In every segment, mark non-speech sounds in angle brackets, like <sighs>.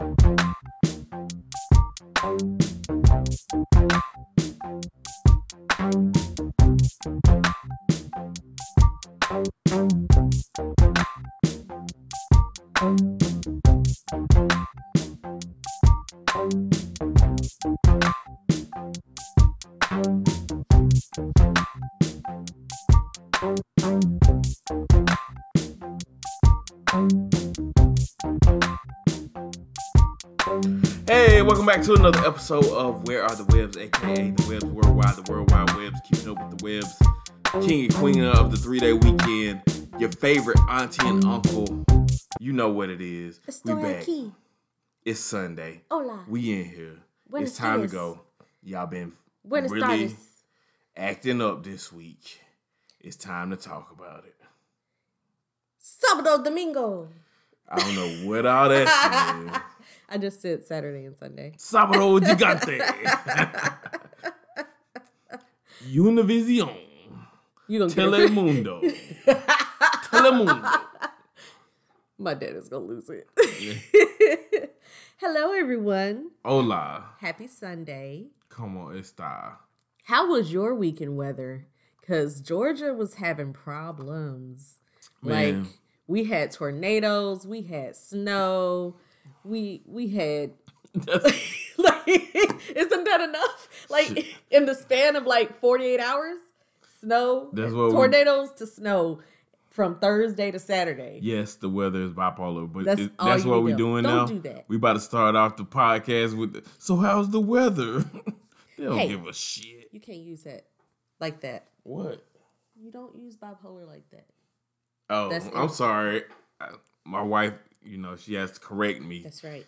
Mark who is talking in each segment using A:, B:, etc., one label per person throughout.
A: Hey, welcome back to another episode of Where Are the Webbs, aka the Webbs Worldwide, the Worldwide Webbs, keeping up with the Webbs, king and queen of the three day weekend, your favorite auntie and uncle. You know what it is. We back.
B: aquí.
A: It's Sunday.
B: Hola.
A: We in here.
B: Buenos
A: it's time to go. Y'all been
B: Buenos
A: really
B: tardes.
A: acting up this week. It's time to talk about it.
B: Sábado, domingo.
A: I don't know what all that <laughs> is.
B: I just said Saturday and Sunday.
A: Sábado gigante. <laughs> Univision.
B: You gonna.
A: Telemundo. <laughs> Telemundo.
B: My dad is gonna lose it. <laughs> Hello, everyone.
A: Hola.
B: Happy Sunday.
A: Como esta?
B: How was your weekend weather? Cause Georgia was having problems.
A: Man.
B: Like we had tornadoes, we had snow, we we had <laughs> <laughs> like isn't that enough? Like
A: Shit.
B: in the span of like 48 hours, snow,
A: what we-
B: tornadoes to snow from Thursday to Saturday.
A: Yes, the weather is bipolar, but
B: That's
A: it- that's what we're doing
B: Don't
A: now.
B: do that.
A: We about to start off the podcast with. The, so how's the weather? <laughs> they don't
B: Hey.
A: give a shit.
B: You can't use that like that.
A: What?
B: You don't use bipolar like that.
A: Oh,
B: That's
A: I'm
B: it.
A: sorry. I, my wife, you know, she has to correct me.
B: That's right.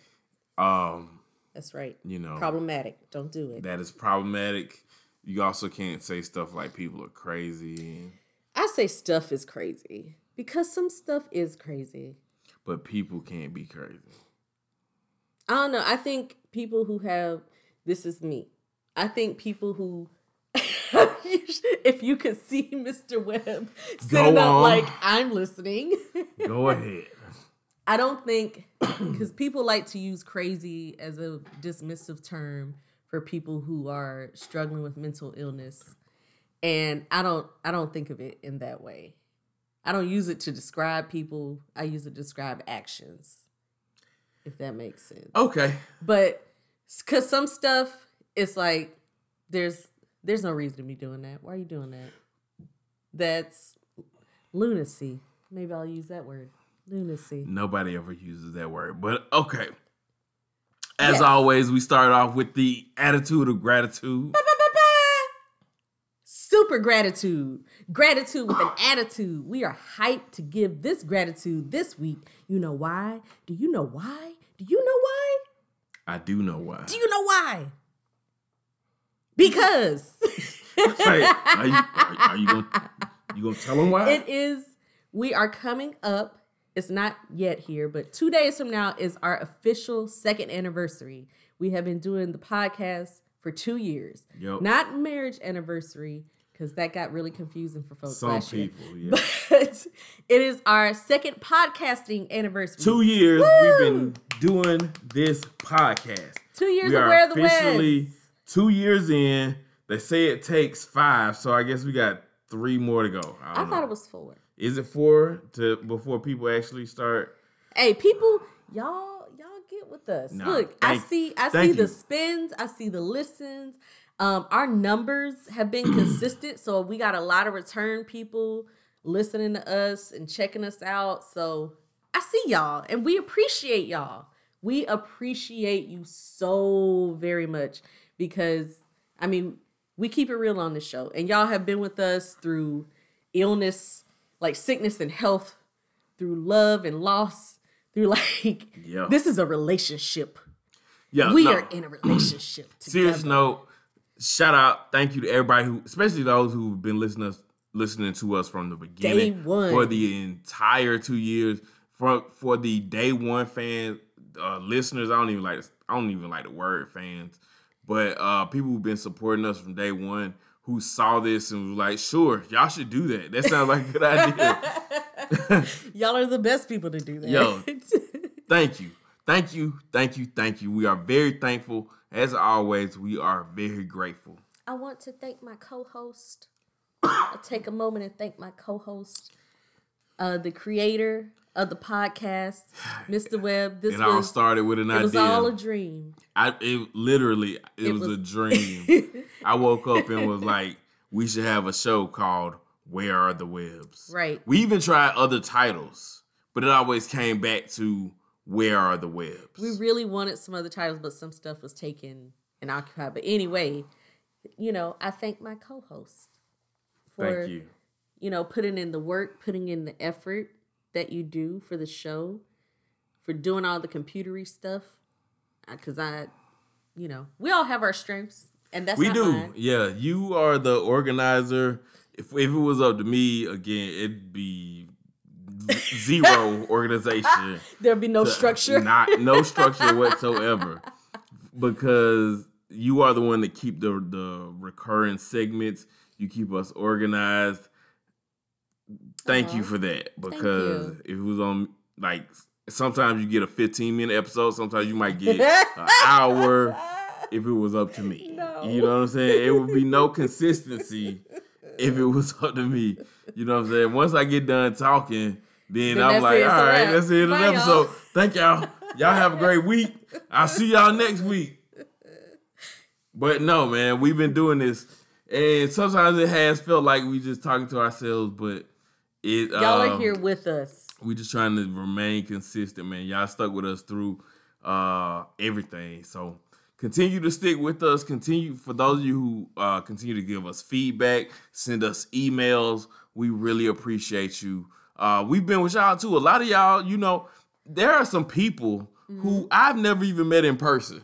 A: Um,
B: That's right.
A: you know,
B: Problematic. Don't do it.
A: that is problematic. You also can't say stuff like people are crazy,
B: I say stuff is crazy because some stuff is crazy.
A: but people can't be crazy.
B: I don't know. I think people who have this is me. I think people who <laughs> if you could see Mr. Webb sitting up like I'm listening. <laughs>
A: Go ahead.
B: I don't think because people like to use crazy as a dismissive term for people who are struggling with mental illness. And I don't I don't think of it in that way. I don't use it to describe people. I use it to describe actions. If that makes sense.
A: Okay.
B: But cuz some stuff it's like there's there's no reason to be doing that. Why are you doing that? That's lunacy. Maybe I'll use that word. Lunacy.
A: Nobody ever uses that word, but okay. As
B: Yes.
A: always, we start off with the attitude of gratitude.
B: Super gratitude. Gratitude with an attitude. We are hyped to give this gratitude this week. You know why? Do you know why? Do you know why?
A: I do know why.
B: Do you know why? Because <laughs>
A: are you, are, are you gonna you gonna tell them why?
B: it is, we are coming up. It's not yet here, but two days from now is our official second anniversary. We have been doing the podcast for two years.
A: Yup.
B: Not marriage anniversary, because that got really confusing for folks
A: Some
B: last year.
A: people, yeah.
B: But <laughs> it is our second podcasting anniversary.
A: Two years
B: Woo!
A: we've been doing this podcast.
B: Two years
A: we
B: of
A: are
B: Where the
A: officially two years in. They say it takes five, so I guess we got three more to go. I,
B: I thought it was four.
A: Is it four to before people actually start?
B: Hey, people, y'all, y'all get with us.
A: Nah,
B: Look, I see, I see
A: thank
B: the spins, I see the listens. Um, our numbers have been <clears throat> consistent, so we got a lot of return people listening to us and checking us out. So I see y'all, and we appreciate y'all. We appreciate you so very much because I mean, we keep it real on this show, and y'all have been with us through illness, like sickness and health, through love and loss, through <laughs> like
A: Yeah.
B: this is a relationship.
A: Yeah,
B: we
A: no.
B: are in a relationship. <clears throat>
A: Serious note, shout out, thank you to everybody who, especially those who've been listening us listening to us from the beginning
B: Day one.
A: for the entire two years. For for the day one fans, uh, listeners, I don't even like I don't even like the word fans, but uh, people who've been supporting us from day one who saw this and was like, sure, y'all should do that. That sounds like a good idea. <laughs>
B: Y'all are the best people to do that.
A: Yo. <laughs> Thank you. thank you, thank you, thank you. We are very thankful. As always, we are very grateful.
B: I want to thank my co-host. <coughs> I'll take a moment and thank my co-host, uh, the creator of the podcast, <sighs> Mr. Webb. This
A: it all started with an
B: it
A: idea.
B: It was all a dream.
A: I it literally it,
B: It
A: was,
B: was-
A: a dream. I woke up and was like, we should have a show called Where Are the Webbs?
B: Right.
A: We even tried other titles, but it always came back to Where Are the Webbs?
B: We really wanted some other titles, but some stuff was taken and occupied. But anyway, you know, I thank my co-host for
A: Thank you.
B: you know putting in the work, putting in the effort that you do for the show, for doing all the computery stuff. Uh, because I, you know, we all have our strengths, and that's
A: we do.
B: mine.
A: Yeah, you are the organizer. If if it was up to me, again, it'd be zero <laughs> organization. <laughs>
B: There'd be no structure.
A: Not no <laughs> structure whatsoever. Because you are the one that keep the the recurring segments. You keep us organized. Thank you
B: uh-huh.
A: for that. Because if it was on like sometimes you get a 15 minute episode, sometimes you might <laughs> get an hour if it was up to me.
B: No.
A: You know what I'm saying? It would be no consistency if it was up to me. You know what I'm saying? Once I get done talking, then,
B: Then
A: I'm like, all right,
B: wrap.
A: that's the end of the
B: Bye, y'all."
A: episode. Thank y'all. Y'all have a great week. I'll see y'all next week. But no, man, we've been doing this, and sometimes it has felt like we just talking to ourselves, but it
B: Y'all
A: um,
B: are here with us.
A: we just trying to remain consistent, man. Y'all stuck with us through uh everything. So continue to stick with us. Continue for those of you who uh continue to give us feedback, send us emails. We really appreciate you. Uh we've been with y'all too. A lot of y'all, you know, there are some people who I've never even met in person.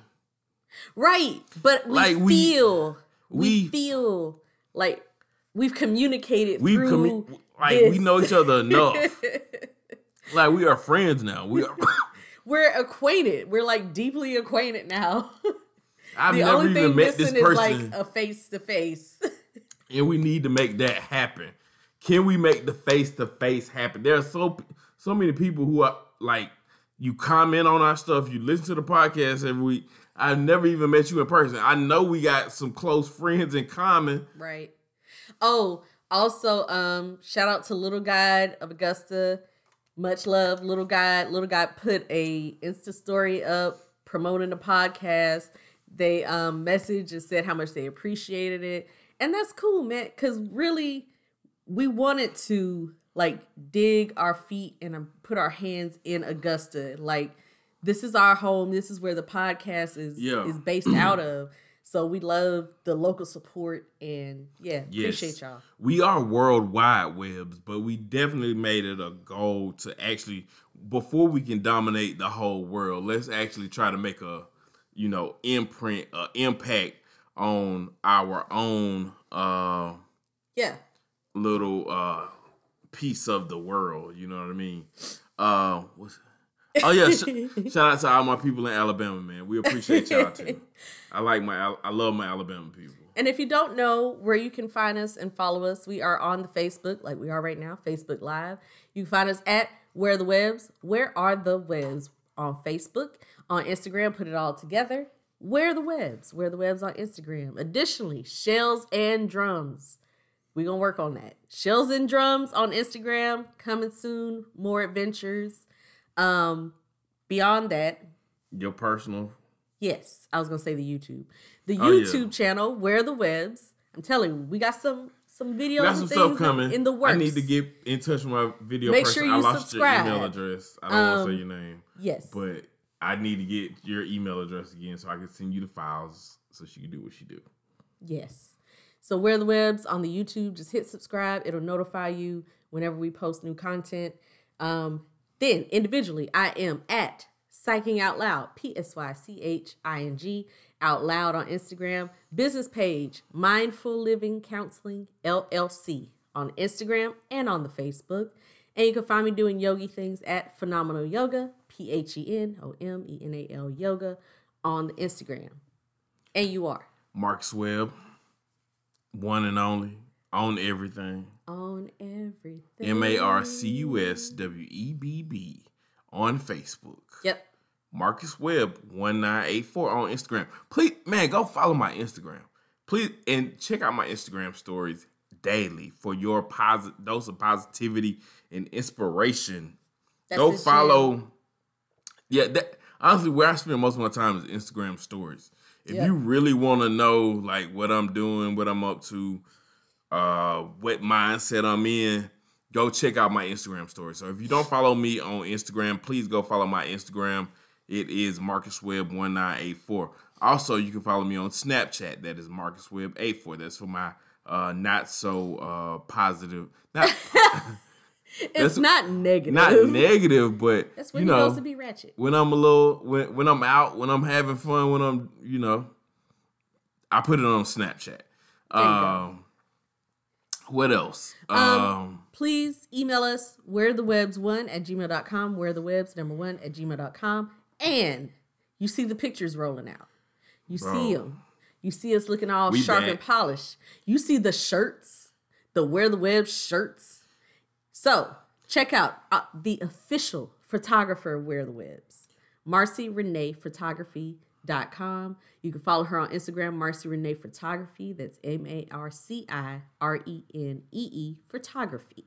B: Right. But we
A: Like, we-
B: feel we,
A: we-
B: feel like we've communicated
A: We
B: through
A: commu- like we know each other enough. <laughs> like we are friends now. We are <laughs>
B: We're acquainted. We're like deeply acquainted now. <laughs>
A: I've
B: the
A: never
B: only
A: even
B: thing
A: met
B: missing
A: this
B: is
A: person.
B: like a face to face.
A: and we need to make that happen. Can we make the face to face happen? There are so so many people who are like you comment on our stuff, you listen to the podcast every week. I've never even met you in person. I know we got some close friends in common.
B: Right. Oh, also, um, shout out to Little Guide of Augusta. Much love, Little Guide. Little Guide put a Insta story up promoting the podcast. They um messaged and said how much they appreciated it. And that's cool, man. Cause really, we wanted to like dig our feet and um, put our hands in Augusta. Like this is our home. This is where the podcast is
A: Yeah.
B: is based out of. So we love the local support and yeah,
A: Yes.
B: appreciate y'all.
A: We are worldwide webs, but we definitely made it a goal to actually before we can dominate the whole world, let's actually try to make a you know imprint, uh, impact on our own uh
B: Yeah.
A: little uh piece of the world. You know what I mean? Uh, what's, oh yeah, sh- <laughs> shout out to all my people in Alabama, man. We appreciate y'all too. <laughs> I like my, I love my Alabama people.
B: And if you don't know where you can find us and follow us, we are on the Facebook, like we are right now, Facebook Live. You can find us at Where the Webbs. Where are the Webbs on Facebook? On Instagram, put it all together. Where the Webbs? Where the Webbs on Instagram. Additionally, Shells and Drums. We're gonna work on that. Shells and Drums on Instagram, coming soon. More adventures. Um, beyond that,
A: Your personal,
B: Yes, I was gonna say the YouTube, the
A: Oh, yeah.
B: YouTube channel. Where the Webbs? I'm telling you, we got some some videos
A: got some stuff coming.
B: in the works.
A: I need to get in touch with my video
B: Make
A: person.
B: sure
A: I
B: you
A: lost
B: subscribe.
A: your email address. I don't want
B: Um,
A: to say your name,
B: yes,
A: but I need to get your email address again so I can send you the files so she can do what she do.
B: yes. So where the Webbs on the YouTube, just hit subscribe. It'll notify you whenever we post new content. Um, then individually, I am at Psyching Out Loud, P S Y C H I N G Out Loud on Instagram. Business page, Mindful Living Counseling LLC on Instagram and on the Facebook. And you can find me doing yogi things at Phenomenal Yoga, P H E N O M E N A L Yoga on the Instagram. And you are
A: Marcus Webb, one and only, on everything.
B: On everything.
A: M A R C U S W E B B on Facebook.
B: Yep.
A: Marcus Webb 1984 on Instagram. Please, man, go follow my Instagram. Please and check out my Instagram stories daily for your positive dose of positivity and inspiration.
B: That's
A: go follow. Yeah, that honestly, where I spend most of my time is Instagram stories. If
B: Yeah.
A: you really want to know like what I'm doing, what I'm up to, uh, what mindset I'm in, go check out my Instagram story. So if you don't follow me on Instagram, please go follow my Instagram. It is Marcus Webb 1984. Also, you can follow me on Snapchat. That is Marcus Webb 84. That's for my uh not so uh positive not <laughs>
B: It's not negative.
A: not negative, but
B: That's when
A: you know
B: goes to be ratchet.
A: when I'm a little when when I'm out, when I'm having fun, when I'm you know, I put it on Snapchat. Um, what else? Um,
B: Um, Please email us where the webbs one at gmail.com, where the webbs number one at gmail.com. And you see the pictures rolling out. You see them. You see us looking all
A: We
B: sharp
A: back.
B: and polished. You see the shirts, the Wear the Web shirts. So check out uh, the official photographer of Wear the Webs, Marci Renee Photography.com. You can follow her on Instagram, Marci Renee Photography. That's M A R C I R E N E E Photography.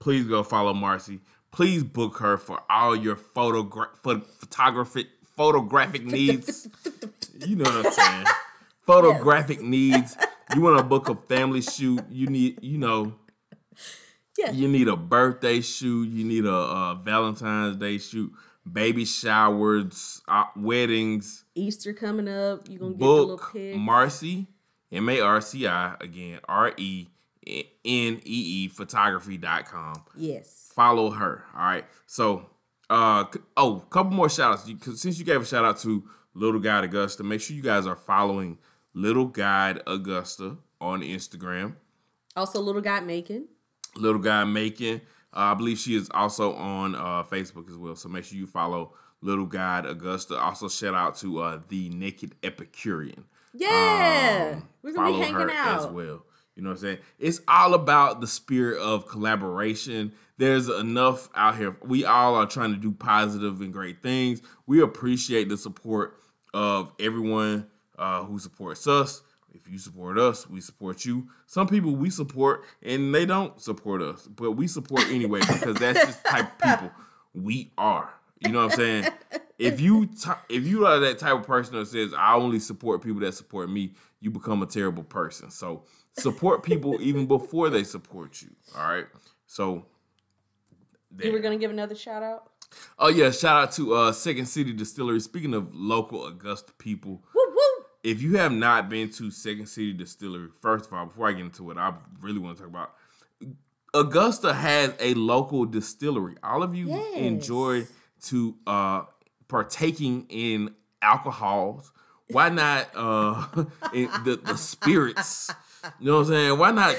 A: please go follow Marci. Please book her for all your photogra- pho- photographic photographic <laughs> needs. you know what I'm saying? Photographic needs. You want to book a family shoot? You need, you know,
B: Yes.
A: you need a birthday shoot. You need a, a Valentine's Day shoot. Baby showers, uh, weddings.
B: Easter coming up. You're going to get the
A: Book. Marci, M A R C I again, R E N E E photography.com.
B: yes.
A: follow her. All right. So, uh, oh, couple more shout outs. You, since you gave a shout out to Little Guide Augusta, make sure you guys are following Little Guide Augusta on Instagram.
B: Also, Little Guy Making.
A: Little Guy Making. Uh, I believe she is also on uh, Facebook as well. So make sure you follow Little Guide Augusta. Also, shout out to uh, the Naked Epicurean.
B: Yeah.
A: Um,
B: We're going to be hanging
A: her
B: out.
A: as well. You know what I'm saying? It's all about the spirit of collaboration. There's enough out here. We all are trying to do positive and great things. We appreciate the support of everyone uh, who supports us. If you support us, we support you. Some people we support and they don't support us, but we support anyway because that's just the type of people we are. You know what I'm saying? If you t- if you are that type of person that says I only support people that support me, you become a terrible person. So support people even before they support you. All right. So
B: You were going to give another shout out?
A: oh yeah, shout out to uh Second City Distillery. Speaking of local Augusta people. If you have not been to Second City Distillery, first of all, before I get into what I really want to talk about Augusta has a local distillery. All of you
B: Yes.
A: enjoy to uh partaking in alcohols. Why not uh <laughs> in the, the spirits? You know what I'm saying? Why not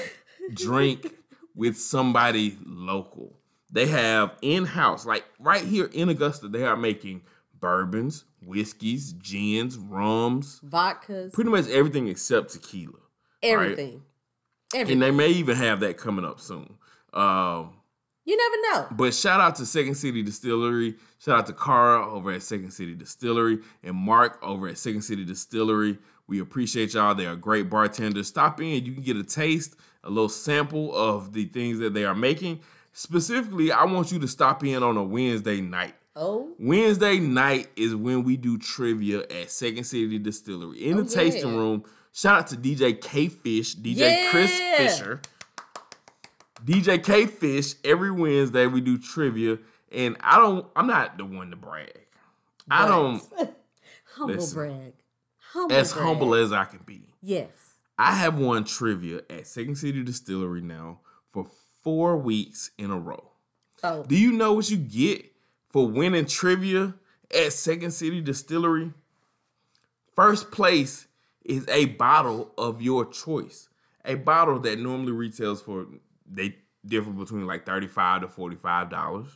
A: drink with somebody local? They have in-house, like right here in Augusta, they are making bourbons, whiskeys, gins, rums,
B: Vodkas.
A: pretty much everything except tequila.
B: everything. Everything.
A: And they may even have that coming up soon. Um,
B: you never know.
A: but shout out to Second City Distillery. Shout out to Cara over at Second City Distillery and Mark over at Second City Distillery. We appreciate y'all. They are great bartenders. Stop in. You can get a taste, a little sample of the things that they are making. Specifically, I want you to stop in on a Wednesday night.
B: Oh,
A: Wednesday night is when we do trivia at Second City Distillery in the
B: Oh,
A: tasting
B: yeah.
A: room. Shout out to DJ K Fish, DJ Chris Fisher. DJ K Fish, every Wednesday we do trivia. And I don't, I'm not the one to brag. I don't, <laughs>
B: humble
A: Listen.
B: brag. Humble
A: as
B: brag.
A: humble as I can be.
B: Yes.
A: I have won trivia at Second City Distillery now for four weeks in a row.
B: Oh,
A: Do you know what you get for winning trivia at Second City Distillery? First place is a bottle of your choice. A bottle that normally retails for they differ between like 35 to 45 dollars.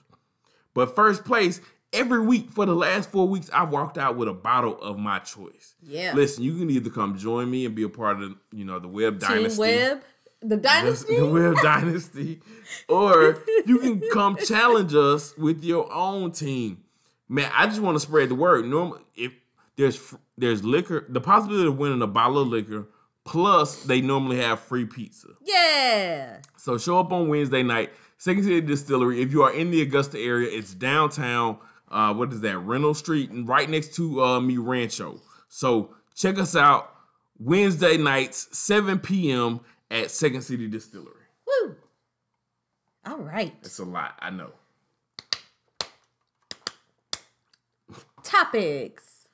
A: But first place every week for the last 4 weeks I've walked out with a bottle of my choice.
B: yeah.
A: Listen, you can either come join me and be a part of, you know, the web
B: Team
A: dynasty
B: Web. The Dynasty.
A: the <laughs> Web Dynasty, or you can come challenge us with your own team. man, I just want to spread the word. Normally, if there's there's liquor, the possibility of winning a bottle of liquor, plus they normally have free pizza.
B: Yeah.
A: So show up on Wednesday night, Second City Distillery. If you are in the Augusta area, it's downtown. Uh, what is that? Reynolds Street, and right next to uh, Mi Rancho. So check us out Wednesday nights, 7 p.m. at Second City Distillery.
B: Woo. All right.
A: It's a lot, I know.
B: Topics.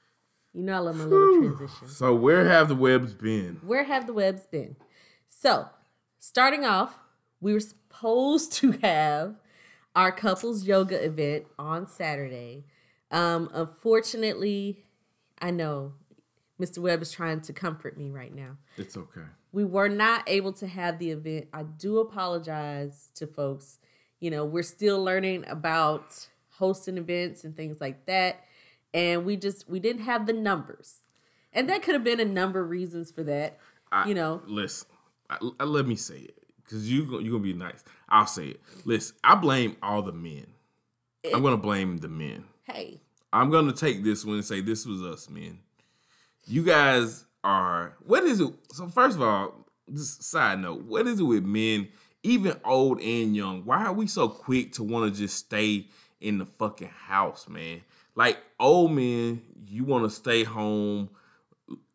B: You know I love my little transition.
A: So where have the Webbs been?
B: Where have the Webbs been? So, starting off, we were supposed <laughs> to have our couples yoga event on Saturday. Um, unfortunately, I know Mr. Webb is trying to comfort me right now.
A: It's okay.
B: We were not able to have the event. I do apologize to folks. You know, we're still learning about hosting events and things like that. And we just we didn't have the numbers. And that could have been a number of reasons for that.
A: I,
B: you know.
A: Listen, I, I- let me say it because you gon- you gonna be nice. I'll say it. Listen, I blame all the men. Eh. I'm gonna blame the men.
B: Hey,
A: I'm gonna take this one and say this was us, men. You guys are what is it? So first of all, just side note, what is it with men, even old and young? Why are we so quick to want to just stay in the fucking house, man? Like old men, you want to stay home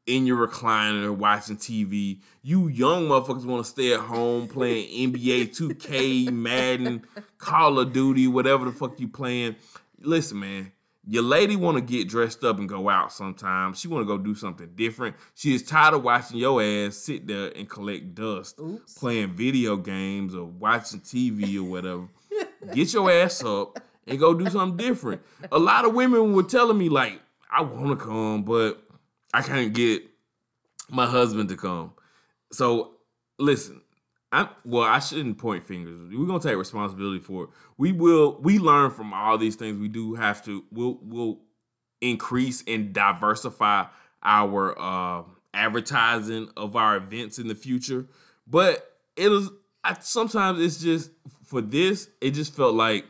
A: in your recliner watching TV. You young motherfuckers want to stay at home playing <laughs> NBA 2K, Madden, Call of Duty, whatever the fuck you playing. Listen, man, your lady want to get dressed up and go out sometimes. She want to go do something different. She is tired of watching your ass sit there and collect dust,
B: Oops.
A: playing video games or watching TV or whatever. <laughs> Get your ass up and go do something different. A lot of women were telling me like, I want to come, but I can't get my husband to come. So listen, I well, I shouldn't point fingers. We're gonna take responsibility for it. We will. We learn from all these things. We do have to. We'll we'll increase and diversify our uh, advertising of our events in the future. But it was I, sometimes it's just for this. It just felt like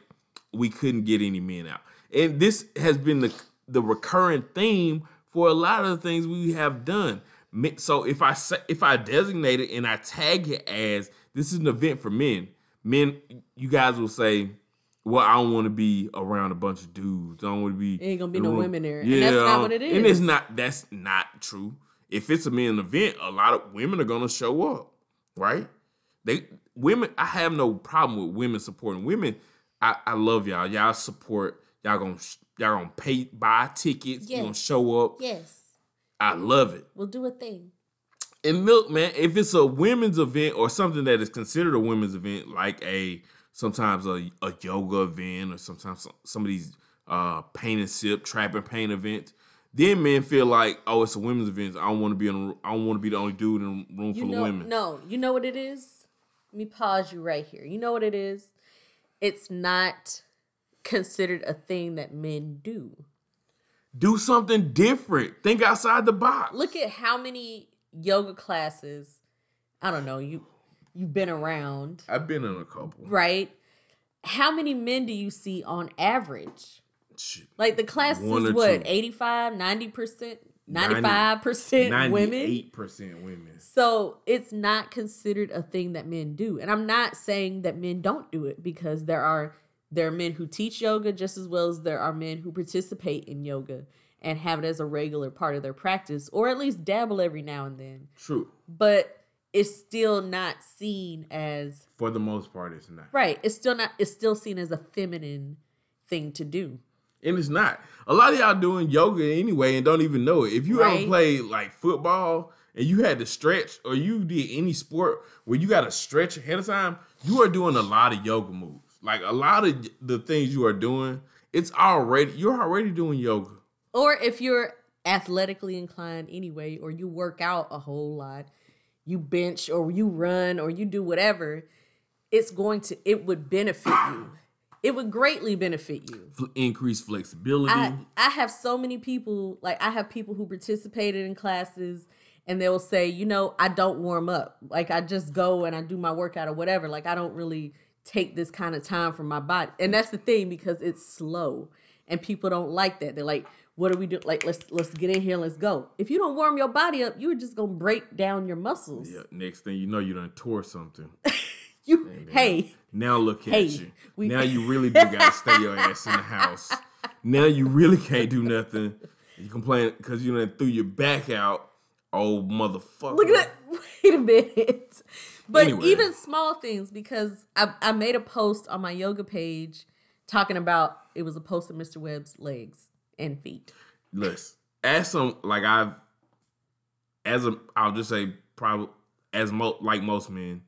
A: we couldn't get any men out, and this has been the the recurrent theme for a lot of the things we have done. So if I say, if I designate it and I tag it as this is an event for men, men, you guys will say, "Well, I don't want to be around a bunch of dudes. I don't want to be
B: Ain't gonna be no
A: room."
B: women there. And that's not what it
A: And it's not. That's not true. If it's a men event, a lot of women are gonna show up, right? They women. I have no problem with women supporting women. I, I love y'all. Y'all support. Y'all gonna y'all gonna pay buy tickets. You gonna show up.
B: yes,
A: I love it.
B: we'll do a thing.
A: And look, man, if it's a women's event or something that is considered a women's event, like a sometimes a, a yoga event or sometimes some, some of these uh paint and sip, trap and paint events, then men feel like, oh, it's a women's event. I don't want to be in. A, I don't want to be the only dude in a room
B: You
A: full
B: know,
A: of women.
B: no, you know what it is. Let me pause you right here. You know what it is. It's not considered a thing that men do.
A: Do something different. Think outside the box.
B: Look at how many yoga classes. I don't know you. You've been around,
A: I've been in a couple.
B: right? How many men do you see on average?
A: Shit.
B: Like the class is what,
A: two.
B: 85, 90%,
A: 90
B: 95% women?
A: Ninety-eight percent women.
B: So it's not considered a thing that men do. And I'm not saying that men don't do it because there are there are men who teach yoga just as well as there are men who participate in yoga and have it as a regular part of their practice or at least dabble every now and then.
A: True.
B: But it's still not seen as
A: For the most part, it's not.
B: right. It's still not it's still seen as a feminine thing to do.
A: And it's not. A lot of y'all doing yoga anyway and don't even know it. If you ever
B: Right.
A: played like football and you had to stretch or you did any sport where you got to stretch ahead of time, you are doing a lot of yoga moves. Like a lot of the things you are doing, it's already you're already doing yoga.
B: Or if you're athletically inclined anyway, or you work out a whole lot, you bench or you run or you do whatever, it's going to, it would benefit you. It would greatly benefit you.
A: F- increase flexibility.
B: I, I have so many people, like I have people who participated in classes and they'll say, you know, I don't warm up. Like I just go and I do my workout or whatever. Like I don't really take this kind of time from my body. And that's the thing because it's slow. and people don't like that. They're like, "What do we do? Like, let's let's get in here, let's go." If you don't warm your body up, you're just gonna break down your muscles.
A: Yeah. Next thing you know, you done tore something. <laughs>
B: You, hey,
A: Now look at you.
B: we-
A: now you <laughs> really do gotta stay your ass in the house. Now you really can't do nothing. You complain because you done threw your back out. Oh motherfucker!
B: Look at that. <laughs> Wait a minute. But
A: Anyway.
B: even small things, because I, I made a post on my yoga page talking about it was a post of Mr. Webb's legs and feet.
A: Listen, as some like I've, as a I'll just say probably as mo like most men,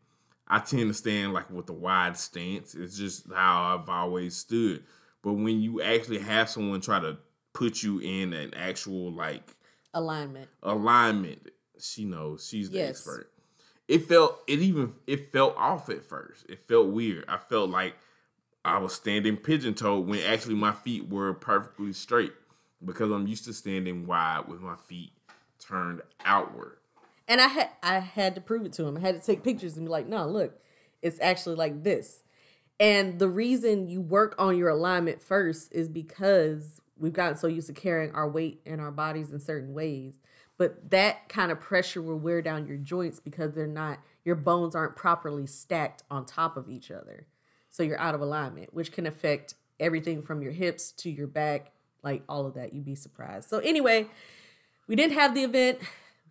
A: I tend to stand like with a wide stance. It's just how I've always stood. But when you actually have someone try to put you in an actual like
B: Alignment.
A: alignment. She knows she's the
B: Yes.
A: expert. It felt it even it felt off at first. It felt weird. I felt like I was standing pigeon toed when actually my feet were perfectly straight because I'm used to standing wide with my feet turned outward.
B: And I had I had to prove it to him. I had to take pictures and be like, no, look, it's actually like this. And the reason you work on your alignment first is because we've gotten so used to carrying our weight and our bodies in certain ways. But that kind of pressure will wear down your joints because they're not your bones aren't properly stacked on top of each other. So you're out of alignment, which can affect everything from your hips to your back, like all of that. You'd be surprised. So anyway, we didn't have the event.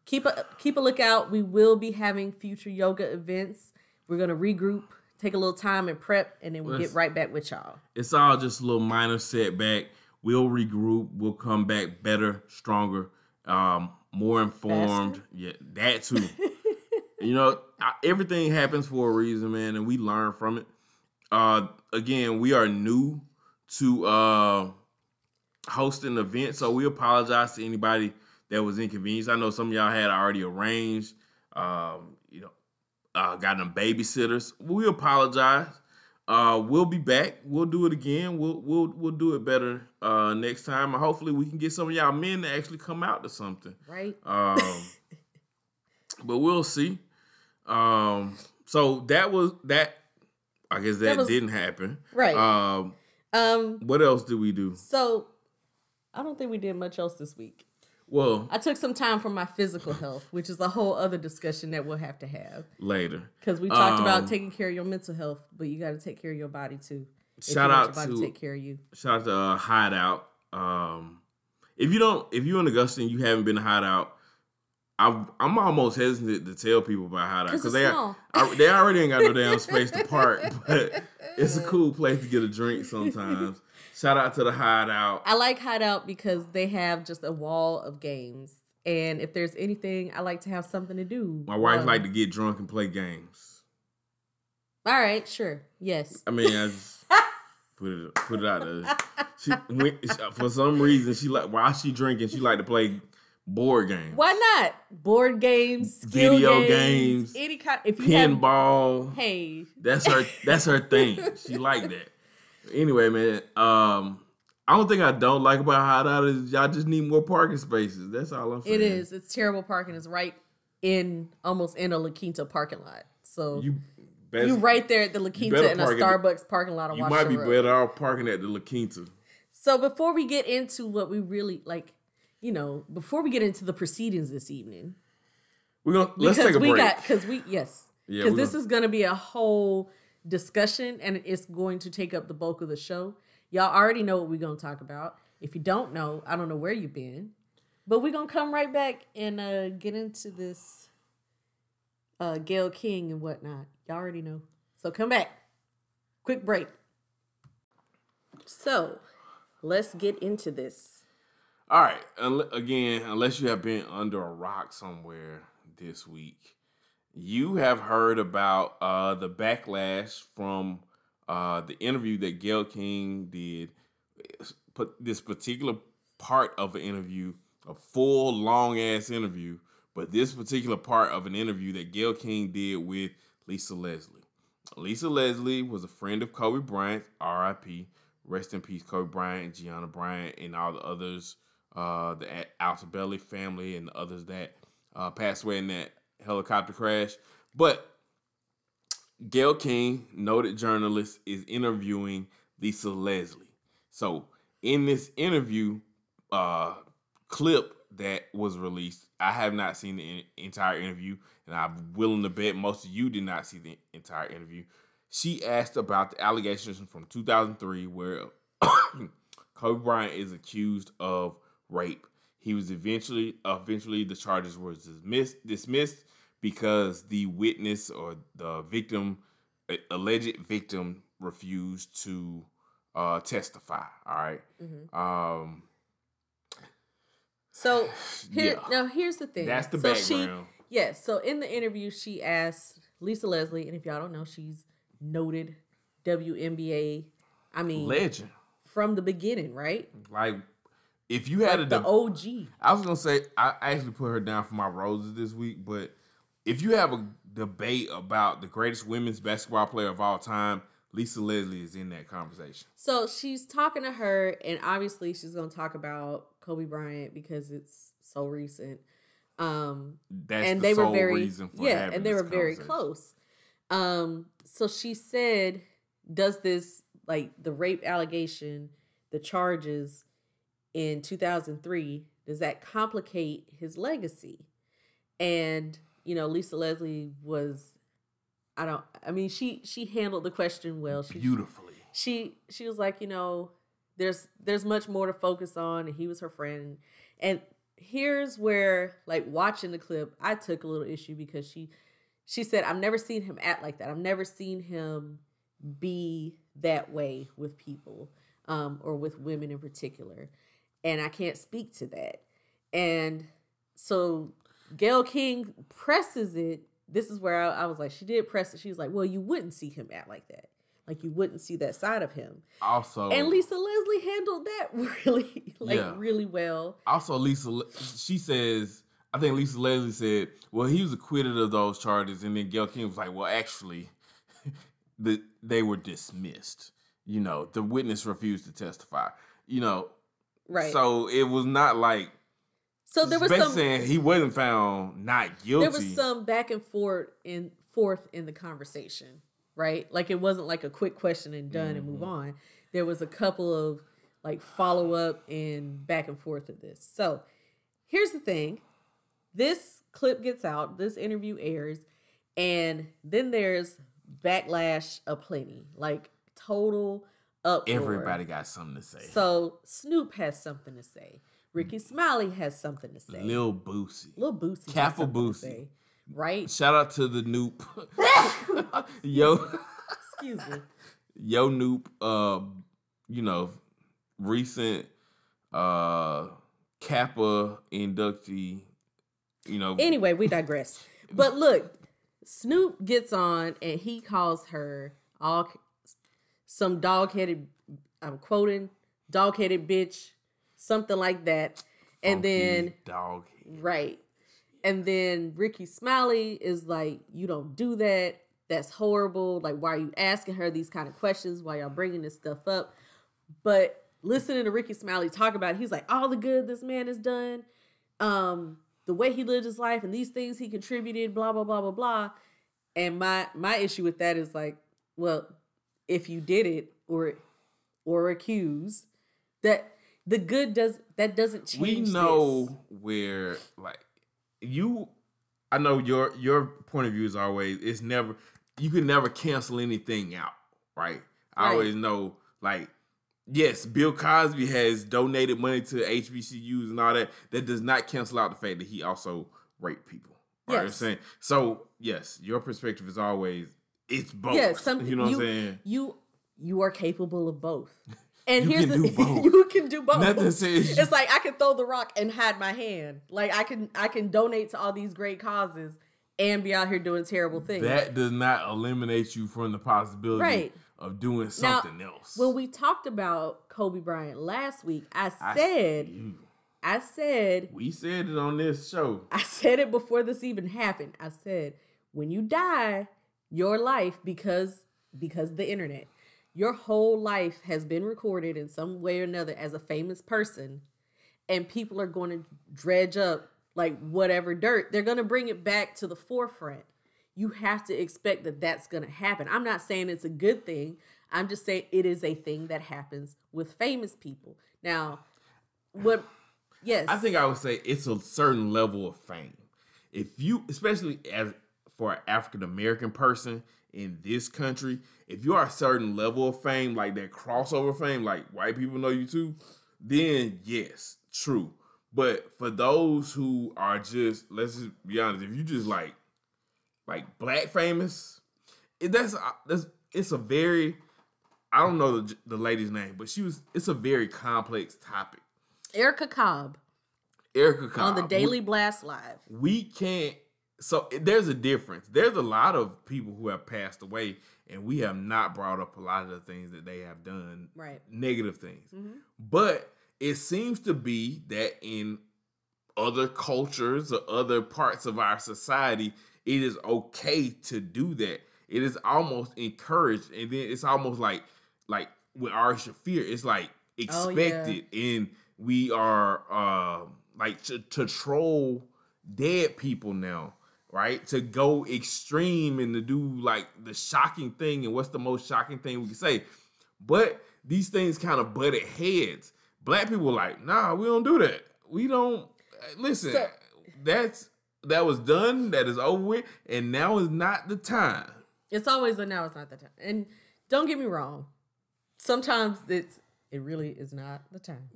B: Keep a keep a lookout. We will be having future yoga events. We're gonna regroup, take a little time and prep, and then we'll
A: Let's-
B: get right back with y'all.
A: It's all just a little minor setback. We'll regroup. We'll come back better, stronger, um, more informed. Yeah, that too. <laughs> you know, I- everything happens for a reason, man, and we learn from it. Uh, again, we are new to uh, hosting events, so we apologize to anybody that was inconvenienced. I know some of y'all had already arranged, um, you know, uh, got them babysitters. We apologize. Uh, we'll be back. We'll do it again. We'll we'll we'll do it better uh, next time. Hopefully, we can get some of y'all men to actually come out to something.
B: Right?
A: Um, <laughs> but we'll see. Um, so that was that. I guess that,
B: That was-
A: didn't happen.
B: Right.
A: Um,
B: Um.
A: what else did we do?
B: So, I don't think we did much else this week.
A: Well,
B: I took some time for my physical health, which is a whole other discussion that we'll have to have
A: later.
B: because we talked
A: Um,
B: about taking care of your mental health, but you got to take care of your body too.
A: Shout out to
B: take care of you.
A: shout out to uh, Hideout. Um, if you don't, if you're in Augusta and you haven't been to Hideout, I've, I'm almost hesitant to tell people about Hideout
B: 'Cause
A: because they
B: small.
A: I, they already ain't got no damn <laughs> space to park, but it's a cool place to get a drink sometimes. Shout out to the Hideout.
B: I like Hideout because they have just a wall of games. And if there's anything, I like to have something to do.
A: My wife
B: Um,
A: like to get drunk and play games.
B: All right, sure. Yes.
A: I mean, I just <laughs> put it put it out there. She, for some reason, she like while she drinking, she like to play board games.
B: Why not? Board games,
A: Video
B: games,
A: games,
B: any kind. If you have,
A: Pinball.
B: hey,
A: That's her. That's her thing. <laughs> She like that. Anyway, man. Um, I don't think I don't like about Hideout is y'all just need more parking spaces. That's all I'm saying.
B: it is. It's terrible parking. It's right in almost in a La Quinta parking lot. So you
A: You best,
B: you right there at the La Quinta in a
A: park at the-
B: Starbucks parking lot on
A: You might be
B: Washington Road.
A: better off parking at the La Quinta.
B: So before we get into what we really like, you know, before we get into the proceedings this evening,
A: We're gonna let's take a
B: we
A: break.
B: got because we yes
A: Yeah,
B: because this
A: gonna-
B: is going to be a whole discussion and it's going to take up the bulk of the show. Y'all already know what we're going to talk about. If you don't know, I don't know where you've been, but we're gonna come right back and uh, get into this uh, Gayle King and whatnot. Y'all already know. So come back. Quick break. So let's get into this.
A: All right. Again, unless you have been under a rock somewhere this week, you have heard about uh, the backlash from uh, the interview that Gayle King did. Put this particular part of an interview, a full long ass interview, but this particular part of an interview that Gayle King did with Lisa Leslie. Lisa Leslie was a friend of Kobe Bryant, R.I.P. Rest in peace, Kobe Bryant, Gianna Bryant, and all the others, uh, the Altobelli family and the others that uh, passed away in that helicopter crash. But Gayle King, noted journalist, is interviewing Lisa Leslie. So, in this interview uh, clip that was released, I have not seen the in- entire interview, and I'm willing to bet most of you did not see the entire interview. She asked about the allegations from 2003 where <coughs> Kobe Bryant is accused of rape. He was eventually eventually the charges were dismissed dismissed because the witness or the victim alleged victim refused to uh, testify. All right?
B: Mm-hmm.
A: Um,
B: So <sighs> here
A: Yeah.
B: now here's the thing.
A: that's the
B: so She,
A: background.
B: yes. So in the interview, she asked Lisa Leslie, and if y'all don't know, she's noted WNBA. I mean,
A: Legend.
B: from the beginning, right?
A: Like, if you had
B: Like
A: a
B: the OG.
A: I was gonna say I actually put her down for my roses this week, but if you have a debate about the greatest women's basketball player of all time, Lisa Leslie is in that conversation.
B: So she's talking to her, and obviously she's going to talk about Kobe Bryant because it's so recent. Um,
A: That's
B: and
A: the
B: they were
A: sole
B: very
A: reason for
B: yeah, and they were very close. Um, so she said, "Does this like the rape allegation, the charges in 2003, does that complicate his legacy?" And you know, Lisa Leslie was, I don't, I mean, she she handled the question well. She
A: beautifully.
B: she she was like, you know, there's there's much more to focus on, and he was her friend. And here's where, like, watching the clip, I took a little issue because she she said, I've never seen him act like that. I've never seen him be that way with people, um, or with women in particular. And I can't speak to that. And so Gayle King presses it. This is where I, I was like, she did press it. She was like, well, you wouldn't see him act like that. Like you wouldn't see that side of him.
A: Also,
B: And Lisa Leslie handled that <laughs> really, like
A: Yeah.
B: really well.
A: also Lisa, she says, I think Lisa Leslie said, well, he was acquitted of those charges, and then Gayle King was like, well, actually, <laughs> the they were dismissed. You know, the witness refused to testify. You know,
B: Right.
A: so
B: So,
A: it was not like
B: there was some
A: saying he wasn't found not guilty.
B: there was some back and forth and forth in the conversation, right? Like it wasn't like a quick question and done and move
A: Mm-hmm.
B: on. There was a couple of like follow up and back and forth of this. So here's the thing. This clip gets out, this interview airs, and then there's backlash aplenty. Like total uproar.
A: Everybody got something to say.
B: So Snoop has something to say. Rickey Smiley has something to say.
A: Lil Boosie.
B: Lil Boosie.
A: Kappa Boosie.
B: Right?
A: Shout out to the Noop. <laughs> yo,
B: Excuse me.
A: yo Noop. Uh, you know, recent uh Kappa inductee. You know,
B: Anyway, we digress. But look, Snoop gets on and he calls her all some dog headed. I'm quoting dog headed bitch, something like that. And
A: funky
B: then
A: dog.
B: Right. And then Rickey Smiley is like, you don't do that. That's horrible. Like, why are you asking her these kind of questions? Why y'all bringing this stuff up? But listening to Rickey Smiley talk about it, he's like, all the good this man has done, um, the way he lived his life and these things he contributed, blah, blah, blah, blah, blah. And my my issue with that is like, well, if you did it or or accused, that the good does that doesn't change.
A: we
B: this.
A: know where like you i know your your point of view is always it's never you can never cancel anything out right i
B: Right.
A: always know like yes bill cosby has donated money to hbcus and all that that does not cancel out the fact that he also raped people right i'm
B: Yes.
A: saying so yes your perspective is always it's both
B: Yeah, some, <laughs>
A: you know what
B: you,
A: i'm saying
B: You you are capable of both. And
A: You
B: here's
A: can
B: the
A: do <laughs> both.
B: you can do both.
A: Nothing says-
B: it's like I can throw the rock and hide my hand. Like I can I can donate to all these great causes and be out here doing terrible things.
A: that does not eliminate you from the possibility
B: Right.
A: of doing
B: Now,
A: something else
B: when we talked about Kobe Bryant last week, I
A: I-
B: said
A: you-
B: I said
A: We said it on this show.
B: I said it before this even happened. I said, when you die, your life because because the internet, your whole life has been recorded in some way or another as a famous person, and people are going to dredge up like whatever dirt. They're going to bring it back to the forefront. You have to expect that that's going to happen. I'm not saying it's a good thing. I'm just saying it is a thing that happens with famous people. Now, what? Yes,
A: I think I would say it's a certain level of fame. If you, especially as for an African American person in this country, if you are a certain level of fame, like that crossover fame, like white people know you too, then yes, true. But for those who are just, let's just be honest, if you just like, like black famous, it, that's uh, that's it's a very, I don't know the, the lady's name, but she was. It's a very complex topic.
B: Erica Cobb
A: Erica Cobb
B: on the Daily Blast Live.
A: we can't so there's a difference there's a lot of people who have passed away and we have not brought up a lot of the things that they have done
B: Right.
A: negative things
B: Mhm.
A: but it seems to be that in other cultures or other parts of our society it is okay to do that it is almost encouraged and then it's almost like like with Ari Shaffir it's like
B: Oh, yeah.
A: expected and we are uh, like to, to troll dead people now right to go extreme and to do like the shocking thing and what's the most shocking thing we can say but these things kind of butted heads black people were like nah we don't do that we don't uh, listen
B: So-
A: that's that was done that is over with and now is not the time
B: It's always a now. It's not the time. And don't get me wrong. Sometimes it's it really is not the time.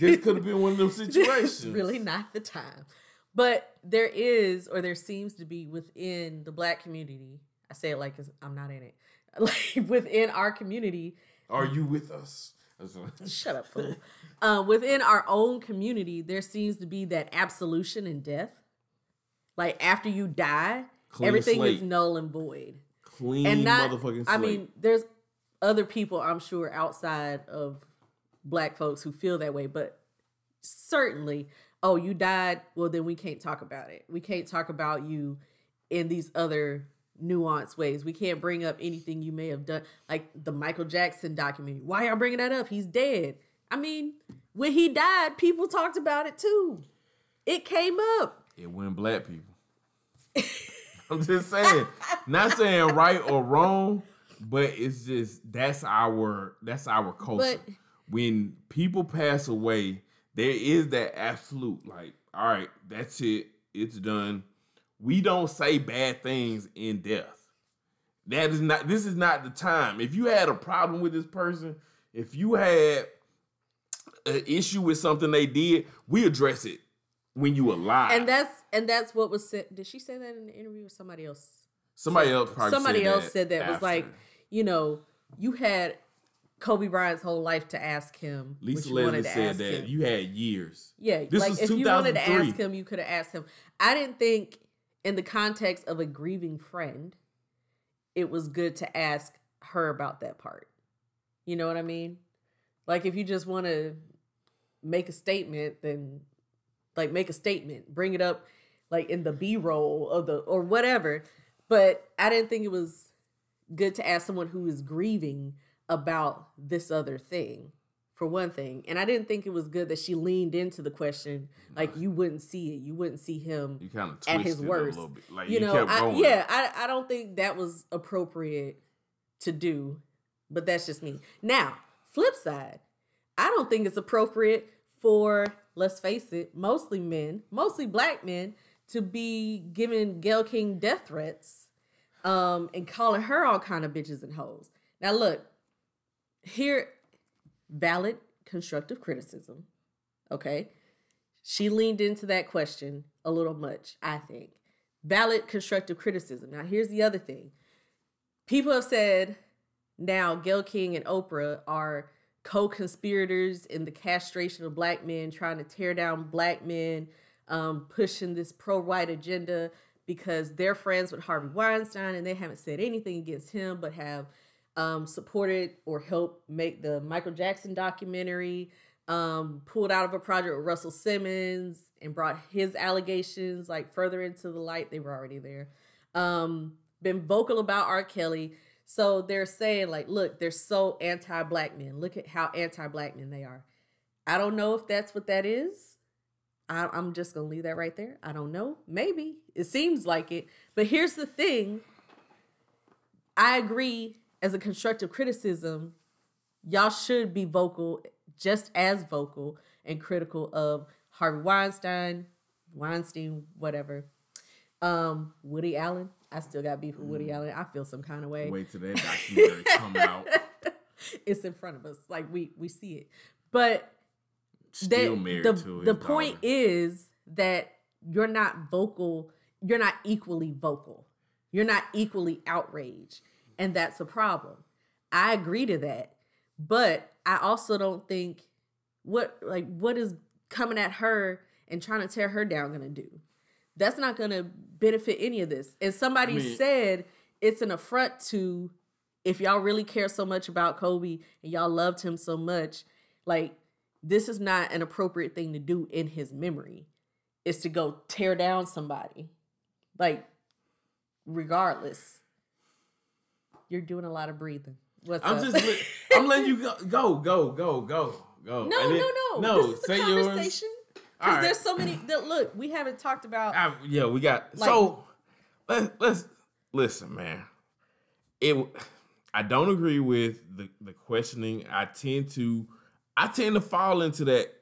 A: this could have <laughs> been one of those
B: It's
A: situations
B: really not the time. But there is, or there seems to be within the black community. I say it like I'm not in it. <laughs> Like within our community,
A: are you with us
B: shut up, fool. <laughs> uh, within our own community, there seems to be that absolution in death. Like after you die,
A: Clean
B: everything
A: slate.
B: is null and void.
A: clean
B: and not
A: motherfucking
B: I mean, there's other people I'm sure outside of black folks who feel that way, but certainly, oh, you died, well then we can't talk about it. We can't talk about you in these other nuanced ways. We can't bring up anything you may have done, like the Michael Jackson documentary. Why y'all bringing that up? He's dead. I mean, when he died, people talked about it too. It came up.
A: it went black people. <laughs> I'm just saying, not saying right or wrong, but it's just that's our that's our culture.
B: But-
A: when people pass away, there is that absolute like, all right, that's it, it's done. We don't say bad things in death. That is not. This is not the time. If you had a problem with this person, if you had an issue with something they did, we address it when you alive.
B: And that's and that's what was said. Did she say that in the interview or somebody else?
A: Somebody else probably
B: somebody
A: said
B: else
A: that
B: said that was like, you know, you had Kobe Bryant's whole life to ask him.
A: Lisa Leslie said that
B: him.
A: you had years.
B: yeah,
A: this
B: like
A: was
B: if you wanted to ask him, you could have asked him. I didn't think, in the context of a grieving friend, it was good to ask her about that part. You know what I mean? Like if you just want to make a statement, then like make a statement, bring it up like in the B roll of the or whatever. But I didn't think it was good to ask someone who is grieving about this other thing, for one thing. And I didn't think it was good that she leaned into the question like you wouldn't see it, you wouldn't see him
A: You kind of
B: at
A: twisted
B: his worst.
A: little bit. Like
B: you
A: you,
B: know, I, yeah, I, I don't think that was appropriate to do, but that's just me. Now, flip side, I don't think it's appropriate for, let's face it, mostly men, mostly black men, to be giving Gayle King death threats um, and calling her all kind of bitches and hoes. Now, look, here, valid constructive criticism, okay? She leaned into that question a little much, I think. Valid constructive criticism. Now, here's the other thing. People have said now Gayle King and Oprah are co-conspirators in the castration of black men, trying to tear down black men, um, pushing this pro-white agenda because they're friends with Harvey Weinstein and they haven't said anything against him, but have um, supported or helped make the Michael Jackson documentary, um, pulled out of a project with Russell Simmons and brought his allegations like further into the light. They were already there. Um, been vocal about R. Kelly. So they're saying, like, look, they're so anti black men. Look at how anti black men they are. I don't know if that's what that is. I, I'm just going to leave that right there. I don't know. Maybe. It seems like it. But here's the thing I agree as a constructive criticism, y'all should be vocal, just as vocal and critical of Harvey Weinstein, Weinstein, whatever. Um, Woody Allen. I still got beef with Woody Allen. I feel some kind of way.
A: Wait till that documentary <laughs> come out.
B: it's in front of us. Like we we see it. But
A: Still
B: that-
A: married
B: the,
A: to
B: the point
A: daughter.
B: is that you're not vocal you're not equally vocal you're not equally outraged and that's a problem. I agree to that but i also don't think what like what is coming at her and trying to tear her down gonna do? That's not gonna benefit any of this. And somebody
A: I mean-
B: said it's an affront to if y'all really care so much about kobe and y'all loved him so much like this is not an appropriate thing to do in his memory is to go tear down somebody. Like regardless you're doing a lot of breathing what's
A: I'm
B: up?
A: just let- I'm letting you go go go go go go. <laughs>
B: no
A: And
B: no no
A: no.
B: this is
A: say
B: a conversation because
A: right.
B: there's so many that look we haven't talked about
A: I, yeah, we got
B: Like-
A: so. Let's let's listen, man. It. I don't agree with the the questioning. I tend to, I tend to fall into that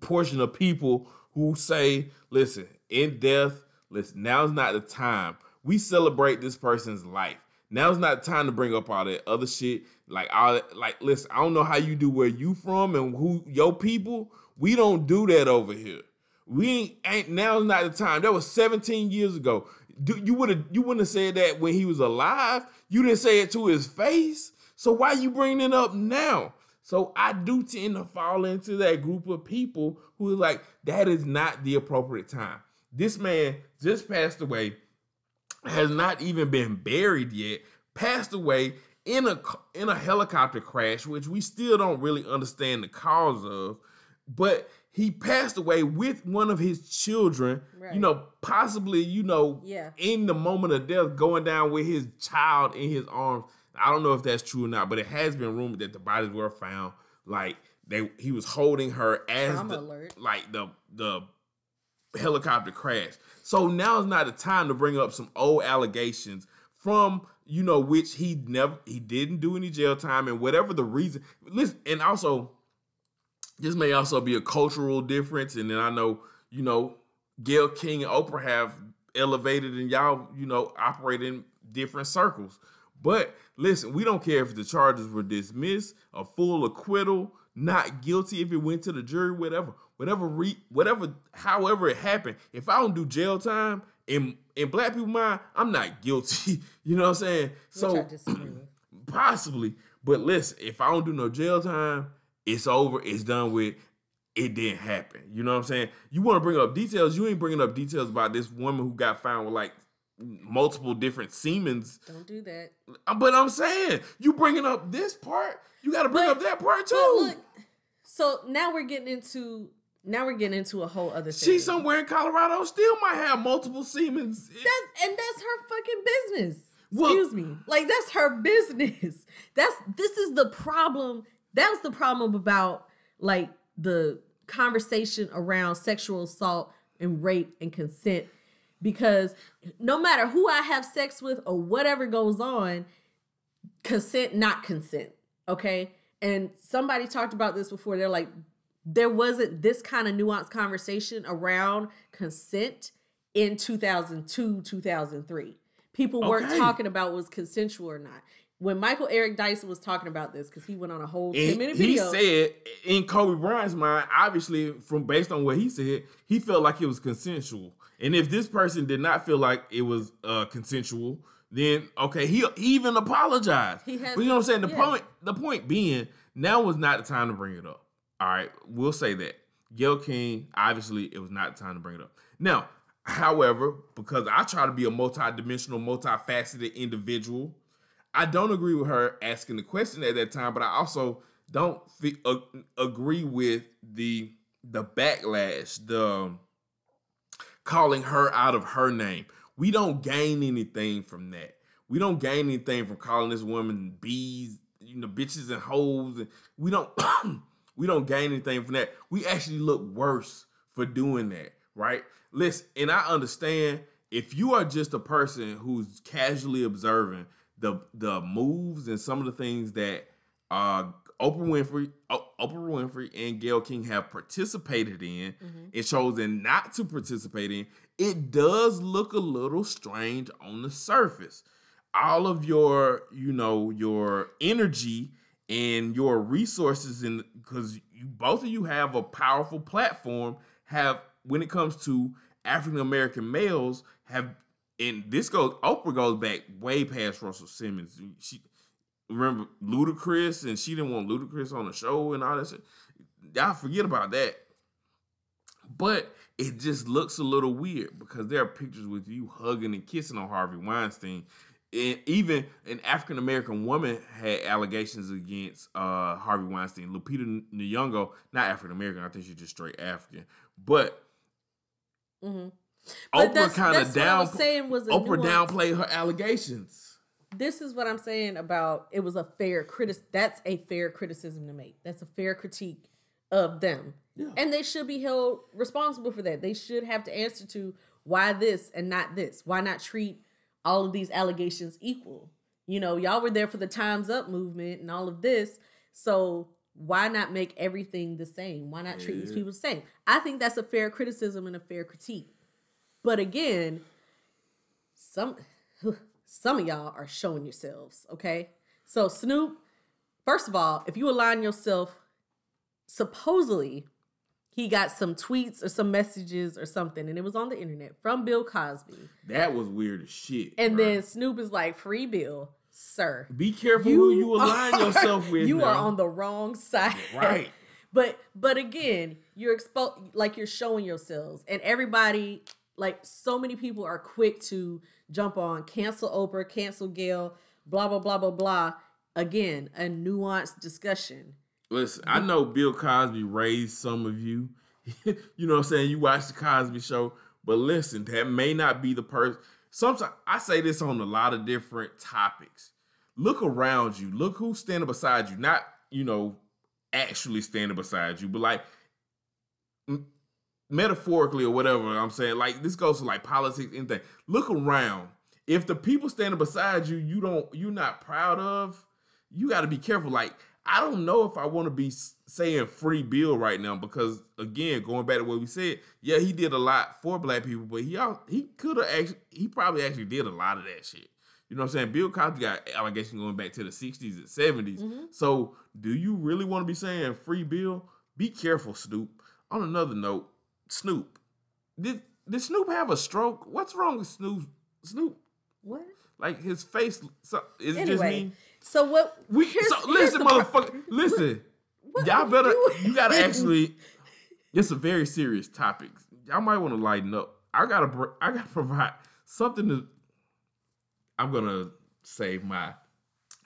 A: portion of people who say, "Listen, in death, listen. Now's not the time. We celebrate this person's life. Now's not time to bring up all that other shit. Like that, like, listen. I don't know how you do where you from and who your people. We don't do that over here. We ain't, ain't now's not the time. That was 17 years ago. Do, you would have you wouldn't have said that when he was alive. You didn't say it to his face. So why you bringing it up now? So I do tend to fall into that group of people who are like, that is not the appropriate time. This man just passed away, has not even been buried yet, passed away in a in a helicopter crash, which we still don't really understand the cause of, but he passed away with one of his children,
B: Right.
A: you know, possibly, you know,
B: Yeah.
A: in the moment of death, going down with his child in his arms. I don't know if that's true or not, but it has been rumored that the bodies were found. Like they, he was holding her as the, like the the helicopter crash. So now is not the time to bring up some old allegations from you know which he never he didn't do any jail time and whatever the reason. Listen, and also this may also be a cultural difference. And then I know you know Gayle King and Oprah have elevated and y'all you know operate in different circles. But listen, we don't care if the charges were dismissed, a full acquittal, not guilty if it went to the jury, whatever, whatever, re, whatever, however it happened. If I don't do jail time in in black people mind, I'm not guilty. <laughs> you know what I'm saying?
B: which
A: so
B: I disagree with. <clears throat>
A: possibly, but listen, if I don't do no jail time, it's over. It's done with. It didn't happen. You know what I'm saying? You want to bring up details. You ain't bringing up details about this woman who got found with like multiple different semens
B: Don't do that.
A: uh, But I'm saying, you bringing up this part, you got to bring
B: But-
A: up that part too.
B: look, so now we're getting into now we're getting into a whole other thing.
A: she somewhere in Colorado still might have multiple semens.
B: That's and that's her fucking business.
A: Well-
B: Excuse me. Like that's her business. <laughs> That's this is the problem. That was the problem about like the conversation around sexual assault and rape and consent. Because no matter who I have sex with or whatever goes on, consent, not consent. Okay. And somebody talked about this before. They're like, there wasn't this kind of nuanced conversation around consent in 2002, 2003. People weren't talking about was consensual or not. When Michael Eric Dyson was talking about this, because he went on a whole 10
A: And
B: minute
A: he said in Kobe Bryant's mind, obviously, from based on what he said, he felt like it was consensual. And if this person did not feel like it was uh, consensual, then okay, he, he even apologized.
B: He has
A: but you know what I'm saying? The
B: yeah.
A: point the point being, now was not the time to bring it up. All right, we'll say that. Gayle King, obviously, it was not time to bring it up. Now, however, because I try to be a multi-dimensional, multifaceted individual, I don't agree with her asking the question at that time, but I also don't agree with the the backlash, the um, calling her out of her name. We don't gain anything from that. We don't gain anything from calling this woman bees, you know, bitches and hoes, and we don't <clears throat> we don't gain anything from that. We actually look worse for doing that, right? Listen, and I understand if you are just a person who's casually observing the the moves and some of the things that uh Oprah Winfrey, Oprah Winfrey, and Gayle King have participated in
B: Mm-hmm.
A: and chosen not to participate in, it does look a little strange on the surface. All of your, you know, your energy and your resources, and because you both of you have a powerful platform, have when it comes to African American males, have and this goes Oprah goes back way past Russell Simmons. She remember Ludacris, and she didn't want Ludacris on the show and all that shit. Y'all forget about that. But it just looks a little weird because there are pictures with you hugging and kissing on Harvey Weinstein. And even an African American woman had allegations against uh, Harvey Weinstein. Lupita Nyong'o, not African American, I think she's just straight African. But
B: Mhm. But
A: Oprah kind of
B: I was
A: down.
B: saying was
A: Oprah
B: nuance.
A: downplayed her allegations.
B: this is what I'm saying about it was a fair critic. That's a fair criticism to make. That's a fair critique of them,
A: Yeah.
B: and they should be held responsible for that. They should have to answer to why this and not this. Why not treat all of these allegations equal? You know, y'all were there for the Times Up movement and all of this, so why not make everything the same? Why not treat these people the same? I think that's a fair criticism and a fair critique. But again, some <laughs> some of y'all are showing yourselves, okay? So Snoop, first of all, if you align yourself, supposedly he got some tweets or some messages or something, and it was on the internet from Bill Cosby.
A: That was weird as shit.
B: And then Snoop is like, "Free Bill, sir."
A: be careful who you align
B: are- <laughs>
A: yourself with.
B: You are on the wrong side.
A: right. <laughs>
B: But but again, you're exposed like you're showing yourselves, and everybody like so many people are quick to jump on cancel Oprah, cancel Gayle, blah blah blah blah blah. Again, a nuanced discussion.
A: Listen, I know Bill Cosby raised some of you. <laughs> you know what I'm saying? You watch the Cosby show, but listen, that may not be the person. Sometimes I say this on a lot of different topics. Look around you. Look who's standing beside you. Not, you know, actually standing beside you, but like m- metaphorically or whatever I'm saying. Like this goes to like politics, anything. Look around. If the people standing beside you, you don't, you're not proud of, you got to be careful. Like I don't know if I want to be saying free Bill right now because again, going back to what we said, yeah, he did a lot for black people, but he he could have actually, he probably actually did a lot of that shit. You know what I'm saying? Bill Cosby got allegations going back to the 60s and 70s. Mm-hmm. So, do you really want to be saying free Bill? Be careful, Snoop. On another note, Snoop, did did Snoop have a stroke? What's wrong with Snoop? Snoop,
B: What?
A: like his face, so, is it just me?
B: So what?
A: We
B: here's-
A: so listen, motherfucker. Listen,
B: What
A: y'all better. You gotta actually. <laughs> It's a very serious topic. Y'all might want to lighten up. I gotta. br- I gotta <laughs> provide something to. I'm gonna save my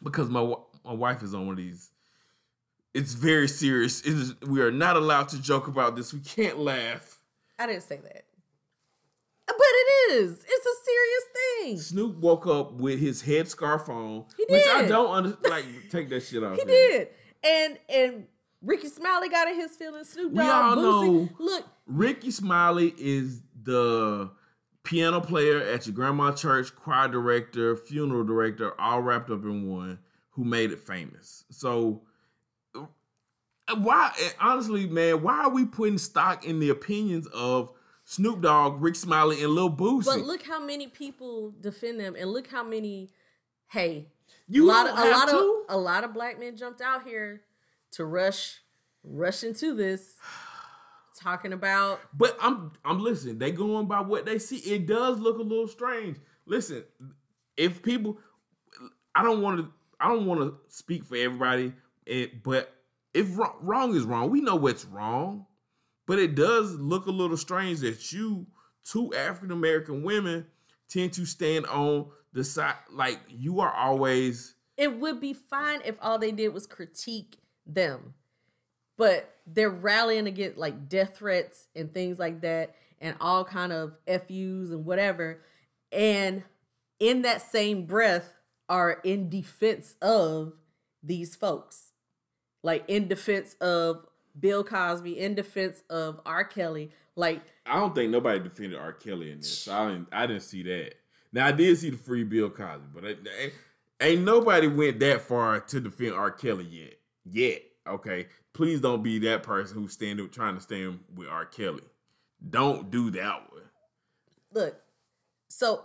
A: because my my wife is on one of these. It's very serious. It is, we are not allowed to joke about this. We can't laugh.
B: I didn't say that. Is. A serious thing.
A: Snoop woke up with his headscarf on,
B: He did.
A: which I don't under, like. Take that shit <laughs> off.
B: He
A: man.
B: did. And and Rickey Smiley got in his feelings. Snoop
A: We all
B: Boosie.
A: know-
B: Look,
A: Rickey Smiley is the piano player at your grandma church, choir director, funeral director, all wrapped up in one, who made it famous. So uh, why honestly, man, why are we putting stock in the opinions of Snoop Dogg, Rick Smiley, and Lil Boosie?
B: but look how many people defend them, and look how many. Hey,
A: you
B: a lot of a lot
A: to.
B: of a lot of black men jumped out here to rush rush into this, talking about
A: But I'm I'm listening. They going by what they see. It does look a little strange. Listen, if people, I don't want to. I don't want to speak for everybody. It, but if wrong, wrong is wrong, we know what's wrong. But it does look a little strange that you, two African American women, tend to stand on the side. Like you are always.
B: it would be fine if all they did was critique them. But they're rallying against like death threats and things like that and all kind of FUs and whatever. And in that same breath are in defense of these folks. Like in defense of Bill Cosby, in defense of R. Kelly. Like
A: I don't think nobody defended R. Kelly in this. I didn't. I didn't see that. Now I did see the free Bill Cosby, but I, I- Ain't nobody went that far to defend R. Kelly yet. Yet, okay. Please don't be that person who's standing trying to stand with R. Kelly. Don't do that one.
B: Look, so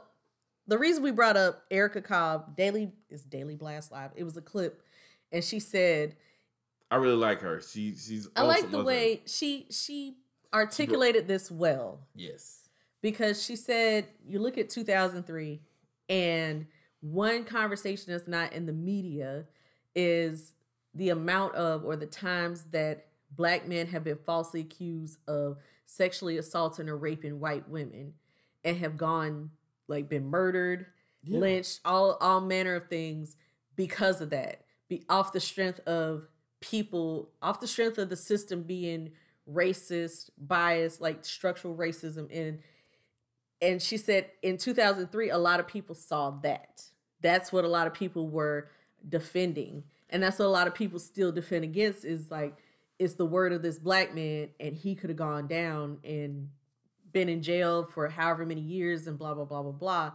B: the reason we brought up Erica Cobb, Daily is Daily Blast Live. It was a clip, and she said,
A: I really like her. She she's.
B: I like the way she she articulated this well.
A: Yes.
B: Because she said, you look at 2003, and one conversation that's not in the media is the amount of or the times that black men have been falsely accused of sexually assaulting or raping white women and have gone like been murdered, yeah. lynched, all all manner of things because of that. Be off the strength of people, off the strength of the system being racist, biased, like structural racism and and she said in 2003 a lot of people saw that. That's what a lot of people were defending. And that's what a lot of people still defend against is like it's the word of this black man and he could have gone down and been in jail for however many years and blah blah blah blah blah.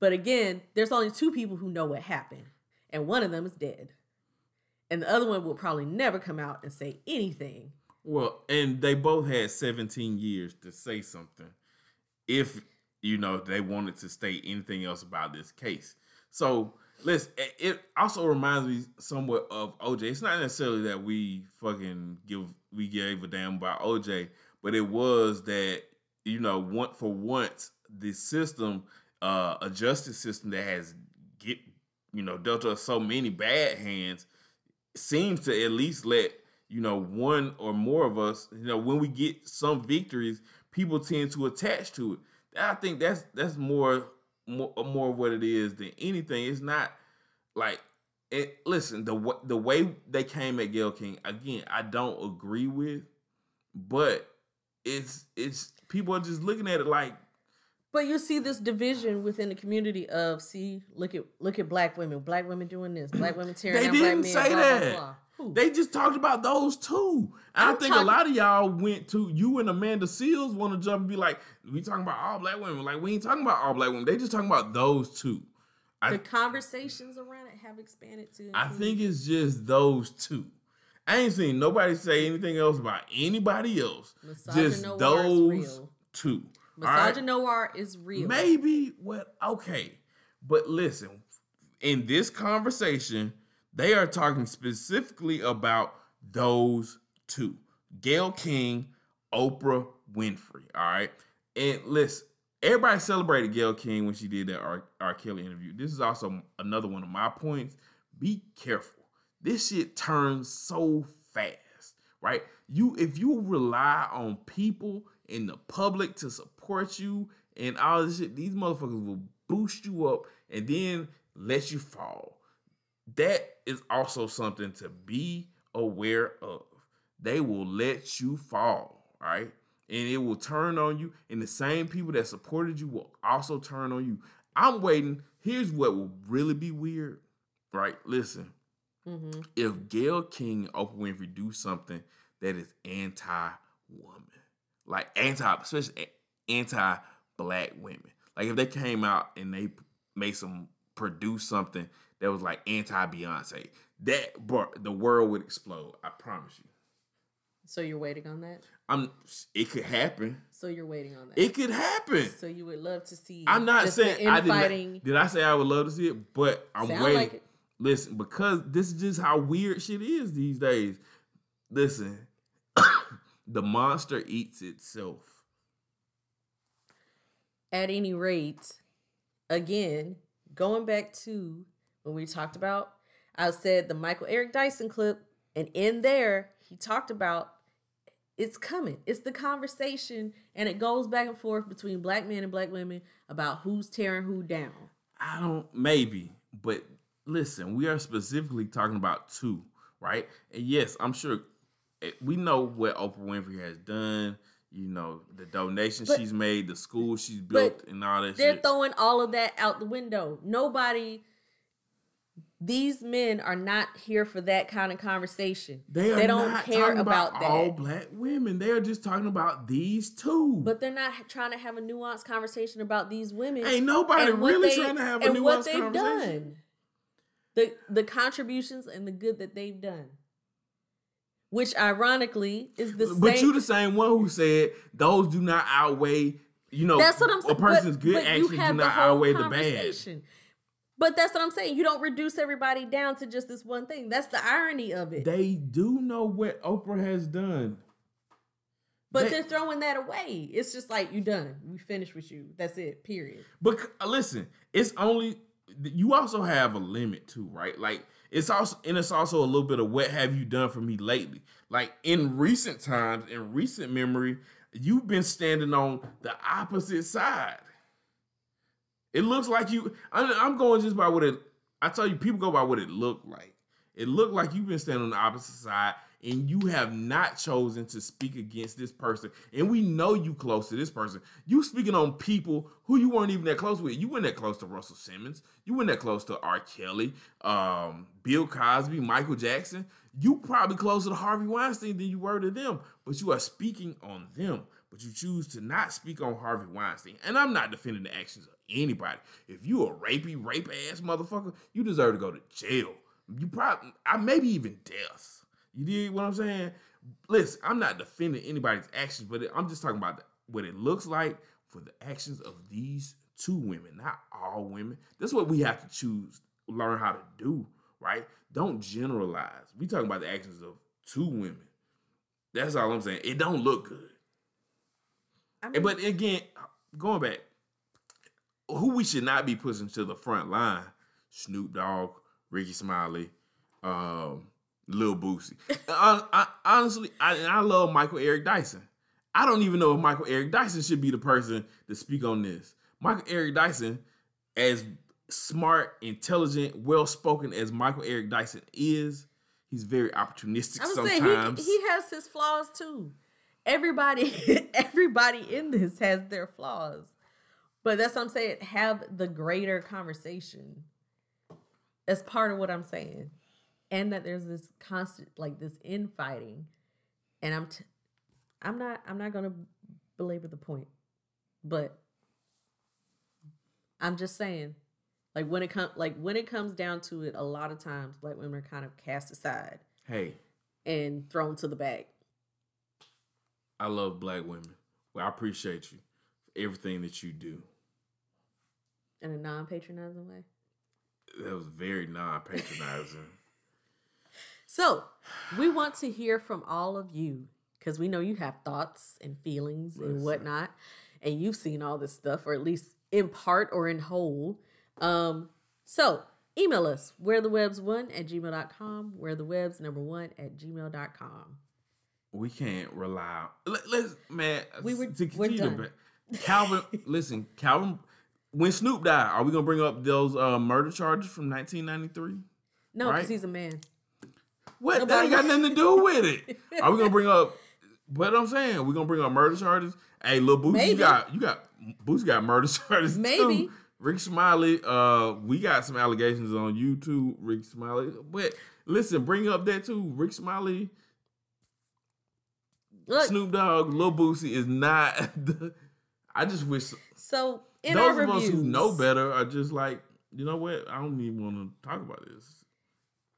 B: But again, there's only two people who know what happened, and one of them is dead, and the other one will probably never come out and say anything.
A: Well, and they both had 17 years to say something, if you know they wanted to state anything else about this case. So listen, it also reminds me somewhat of OJ. It's not necessarily that we fucking give we gave a damn about OJ, but it was that you know, want for once the system, uh, a justice system that has get you know dealt us so many bad hands, seems to at least let you know one or more of us, you know, when we get some victories, people tend to attach to it. I think that's that's more more more what it is than anything. It's not like it. Listen, the the way they came at Gayle King again, I don't agree with, but it's it's people are just looking at it like
B: but you see this division within the community of see look at look at black women. Black women doing this. Black women <clears throat> tearing
A: they
B: down
A: didn't
B: black
A: say
B: men,
A: that
B: blah, blah, blah.
A: they just talked about those two. I think talking- a lot of y'all went to you and Amanda Seales want to jump and be like we talking about all black women. Like we ain't talking about all black women. They just talking about those two.
B: The conversations around it have expanded to
A: i think it's just those two. I ain't seen nobody say anything else about anybody else. just those two.
B: Misogynoir right? is real.
A: Maybe what okay. But listen, in this conversation, they are talking specifically about those two. Gayle King, Oprah Winfrey. All right. And listen, everybody celebrated Gayle King when she did that R. R. Kelly interview. This is also another one of my points. Be careful this shit turns so fast, right? You if you rely on people in the public to support you and all this shit, these motherfuckers will boost you up and then let you fall. That is also something to be aware of. They will let you fall, right? And it will turn on you, and the same people that supported you will also turn on you. I'm waiting. Here's what will really be weird, right? Listen, Mm-hmm. If Gayle King and Oprah Winfrey do something that is anti-woman, like anti, especially anti-black women, like if they came out and they made some produce something that was like anti-Beyonce, that bro, the world would explode. I promise you.
B: So you're waiting on that?
A: I'm. It could happen.
B: So you're waiting on that.
A: It could happen.
B: So you would love to see.
A: I'm not saying I did. Not, did I say I would love to see it? But I'm waiting. Like Listen, because this is just how weird shit is these days. Listen, <coughs> the monster eats itself.
B: At any rate, again, going back to when we talked about, I said the Michael Eric Dyson clip, and in there, he talked about it's coming. It's the conversation, and it goes back and forth between black men and black women about who's tearing who down.
A: I don't, maybe, but listen, we are specifically talking about two, right? And yes, I'm sure eh, we know what Oprah Winfrey has done. You know the donations but, she's made, the school she's built, and all that.
B: They're
A: shit.
B: throwing all of that out the window. Nobody. These men are not here for that kind of conversation. They, they don't care about,
A: about that. All black women. They are just talking about these two.
B: But they're not trying to have a nuanced conversation about these women.
A: Ain't nobody really they, trying to have a nuanced conversation. Done.
B: the the contributions and the good that they've done. Which ironically is the
A: But
B: same
A: you the same one who said those do not outweigh. You know,
B: That's what I'm saying.
A: A person's
B: but,
A: good
B: but
A: actions do
B: the
A: not outweigh the bad.
B: But that's what I'm saying. You don't reduce everybody down to just this one thing. That's the irony of it.
A: They do know what Oprah has done.
B: but
A: they-
B: they're throwing that away. It's just like you done. We finished with you. That's it. Period.
A: But listen, it's only you also have a limit too, right? Like it's also and it's also a little bit of what have you done for me lately? Like in recent times, in recent memory, you've been standing on the opposite side. It looks like you. I'm, going just by what it. I tell you, people go by what it looked like. It looked like you've been standing on the opposite side, and you have not chosen to speak against this person. And we know you close to this person. You speaking on people who you weren't even that close with. You weren't that close to Russell Simmons. You weren't that close to R. Kelly, um, Bill Cosby, Michael Jackson. You probably closer to Harvey Weinstein than you were to them. But you are speaking on them. But you choose to not speak on Harvey Weinstein. And I'm not defending the actions of anybody. If you a rapey, rape ass motherfucker, you deserve to go to jail. You probably, I maybe even death. You dig what I'm saying? Listen, I'm not defending anybody's actions, but I'm just talking about what it looks like for the actions of these two women, not all women. That's what we have to choose, learn how to do, right? Don't generalize. We talking about the actions of two women. That's all I'm saying. It don't look good.
B: I mean,
A: But again, going back, who we should not be pushing to the front line: Snoop Dogg, Rickey Smiley, um, Lil Boosie. I, I, honestly, I, and I love Michael Eric Dyson. I don't even know if Michael Eric Dyson should be the person to speak on this. Michael Eric Dyson, as smart, intelligent, well spoken as Michael Eric Dyson is, he's very opportunistic
B: I was
A: sometimes.
B: saying he, he has his flaws too. Everybody, <laughs> everybody in this has their flaws, but that's what I'm saying. Have the greater conversation. That's part of what I'm saying, and that there's this constant, like this infighting, and I'm, t- I'm not, I'm not gonna belabor the point, but I'm just saying, like when it comes, like when it comes down to it, a lot of times black women are kind of cast aside
A: hey,
B: and thrown to the back.
A: I love black women. Well, I appreciate you for everything that you do.
B: in a non-patronizing way.
A: That was very non-patronizing. <laughs>
B: So, we want to hear from all of you because we know you have thoughts and feelings and whatnot, and you've seen all this stuff, or at least in part or in whole. Um, so email us where the webbs one at gmail.com, where the webbs number one at gmail.com.
A: we can't rely. Let, let's man.
B: We were-
A: to
B: we're
A: continue
B: done.
A: ba- Calvin, <laughs> listen, Calvin. When Snoop died, are we gonna bring up those uh, murder charges from 1993?
B: No, because
A: Right.
B: he's a man.
A: What? That ain't got nothing to do with it. <laughs> Are we gonna bring up? What I'm saying, we gonna bring up murder charges. Hey, little Boosie, you got you got Boosie got murder <laughs> charges
B: Maybe.
A: too. Rick Smiley, uh, we got some allegations on you too, Rick Smiley. But listen, bring up that too. Rick Smiley,
B: Look,
A: Snoop Dogg, Lil Boosie is not. <laughs> The, I just wish
B: so in
A: those
B: our
A: of
B: reviews,
A: us who know better are just like, you know what? I don't even want to talk about this.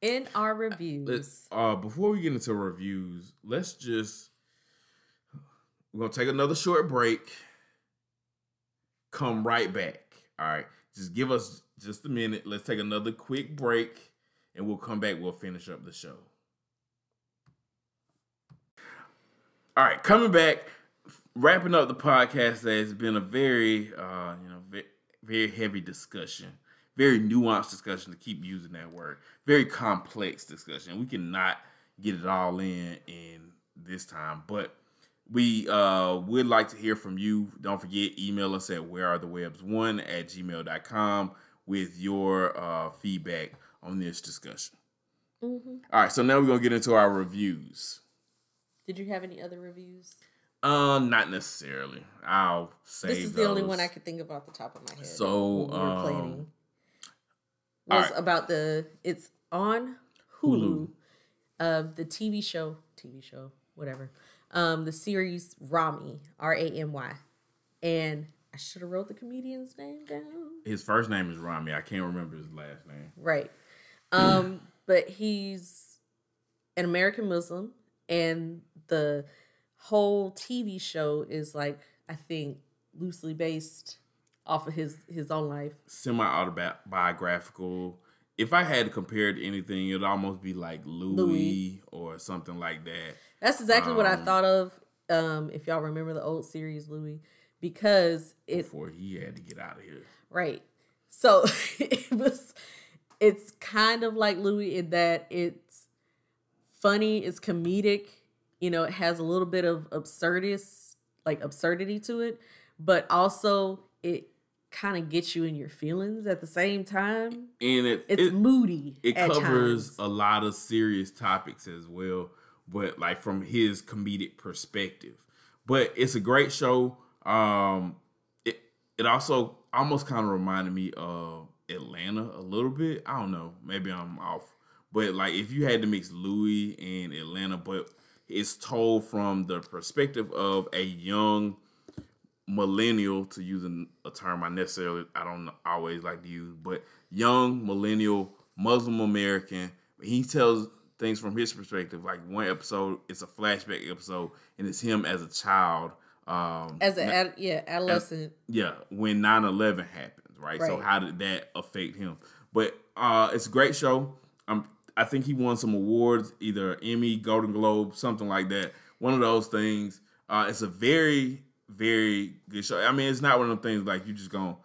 B: In our reviews,
A: Let's uh before we get into reviews, let's just we're gonna take another short break. Come right back. All right. Just give us just a minute. Let's take another quick break and we'll come back. We'll finish up the show. All right, coming back, wrapping up the podcast. That has been a very, uh, you know, very, very heavy discussion, very nuanced discussion. To keep using that word, very complex discussion. We cannot get it all in in this time, but we uh, would like to hear from you. Don't forget, email us at where are the webbs one at gmail.com with your uh, feedback on this discussion.
B: Mhm.
A: All right, so now we're gonna get into our reviews.
B: did you have any other reviews?
A: Um, not necessarily. I'll say
B: This is the only one I could think of off the top of my head.
A: So, um,
B: was
A: right.
B: about the it's on Hulu,
A: Hulu.
B: of the TV show, TV show, whatever. Um, the series Ramy, R A M Y, and I should have wrote the comedian's name down.
A: His first name is Ramy. I can't remember his last name.
B: Right. Um, <clears throat> but he's an American Muslim, and the whole TV show is like I think loosely based off of his his own life.
A: Semi autobiographical. If I had to compare it to anything, it'd almost be like Louie, Louie. or something like that.
B: That's exactly um, what I um, thought of. Um, if y'all remember the old series Louie, because it
A: before he had to get out of here,
B: right? So <laughs> it was. It's kind of like Louie in that it's funny, it's comedic. You know, it has a little bit of absurdist, like absurdity to it, but also it kind of gets you in your feelings at the same time.
A: And it,
B: it's
A: it,
B: moody.
A: It covers times. a lot of serious topics as well, but like from his comedic perspective. But it's a great show. Um, it it also almost kind of reminded me of Atlanta a little bit. I don't know, maybe I'm off, but like if you had to mix Louie and Atlanta, but it's told from the perspective of a young millennial to using a term I necessarily I don't always like to use, but young millennial Muslim American. He tells things from his perspective. Like one episode, it's a flashback episode, and it's him as a child. Um,
B: as a ad, yeah adolescent.
A: As, yeah, when 9-11 happens, right? right? So how did that affect him? But uh, it's a great show. I'm, I think he won some awards, either Emmy, Golden Globe, something like that. One of those things. Uh, it's a very very good show. I mean, it's not one of them things like you just gonna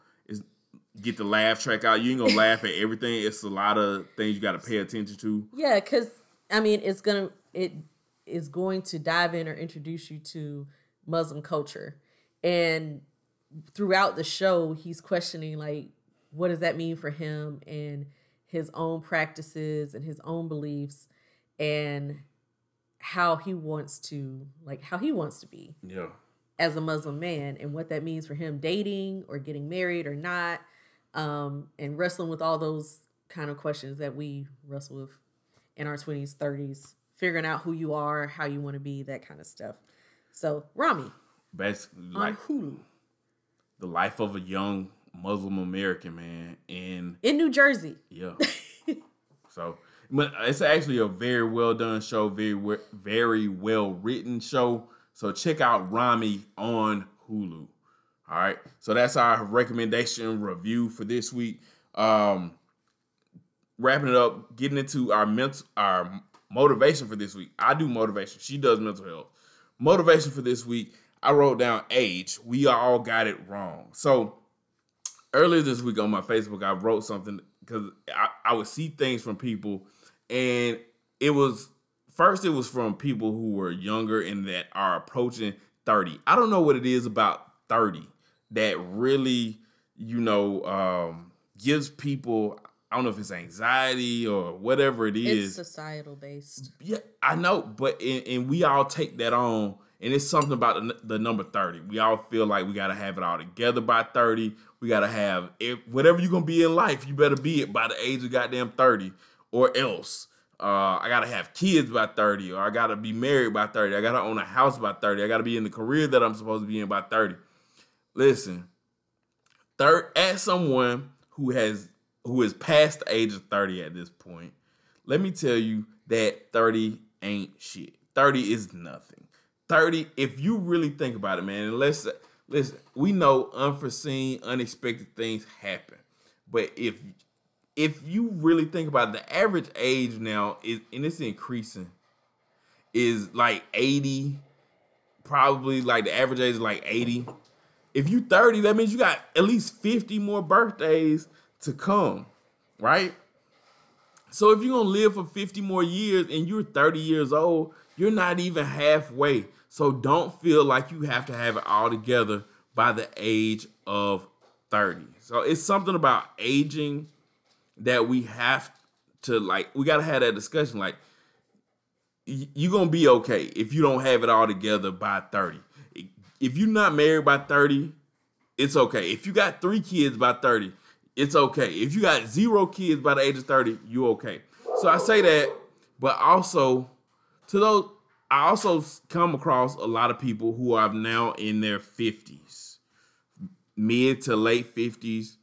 A: get the laugh track out. You ain't gonna laugh at everything. It's a lot of things you got to pay attention to.
B: Yeah, because I mean, it's gonna it is going to dive in or introduce you to Muslim culture, and throughout the show, he's questioning like, what does that mean for him and his own practices and his own beliefs, and how he wants to like how he wants to be.
A: Yeah
B: as a Muslim man and what that means for him dating or getting married or not, um, and wrestling with all those kind of questions that we wrestle with in our 20s, 30s, figuring out who you are, how you want to be, that kind of stuff. So, Ramy.
A: Basically, like Hulu. The life of a young Muslim American man in
B: in New Jersey.
A: Yeah. <laughs> so, but it's actually a very well done show, very very well written show. So check out Ramy on Hulu. All right. So that's our recommendation review for this week. Um wrapping it up, getting into our mental our motivation for this week. I do motivation. She does mental health. Motivation for this week, I wrote down age. We all got it wrong. So earlier this week on my Facebook, I wrote something because I, I would see things from people and it was first it was from people who were younger and that are approaching 30. I don't know what it is about 30 that really, you know, um, gives people I don't know if it's anxiety or whatever it is.
B: It's societal based.
A: Yeah, I know, but and, and we all take that on, and it's something about the, the number thirty. We all feel like we gotta have it all together by thirty. We gotta have it, whatever you're gonna be in life. You better be it by the age of goddamn thirty, or else uh, I gotta have kids by 30, or I gotta be married by 30, I gotta own a house by 30, I gotta be in the career that I'm supposed to be in by 30. Listen, third as someone who has who is past the age of 30 at this point, let me tell you that 30 ain't shit. 30 is nothing. 30, if you really think about it, man, and let's listen, we know unforeseen, unexpected things happen. But if if you really think about it, the average age now is and it's increasing is like 80 probably like the average age is like 80 if you 30 that means you got at least 50 more birthdays to come right? So if you're gonna live for 50 more years and you're 30 years old you're not even halfway. So don't feel like you have to have it all together by the age of 30 so it's something about aging that we have to like we gotta have that discussion like you're gonna be okay if you don't have it all together by 30 if you're not married by 30 it's okay. If you got three kids by 30 it's okay. If you got zero kids by the age of 30 you okay. So i say that but also to those i also come across a lot of people who are now in their 50s mid to late 50s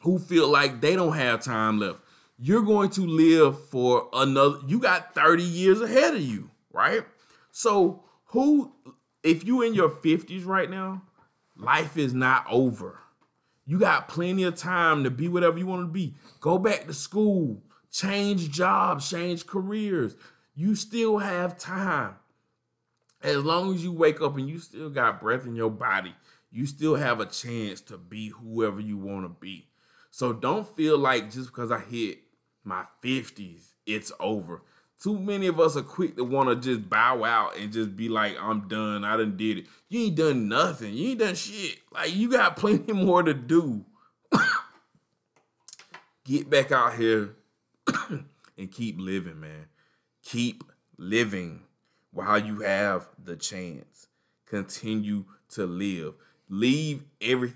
A: who feel like they don't have time left. you're going to live for another, you got 30 years ahead of you, right? So, who, if you in your 50s right now, life is not over. You got plenty of time to be whatever you want to be. Go back to school, change jobs, change careers. You still have time. As long as you wake up and you still got breath in your body, you still have a chance to be whoever you want to be. So don't feel like just because I hit my 50s, it's over. Too many of us are quick to want to just bow out and just be like, I'm done. I done did it. You ain't done nothing. You ain't done shit. Like you got plenty <laughs> more to do. <coughs> Get back out here <coughs> and keep living, man. Keep living while you have the chance. Continue to live. Leave every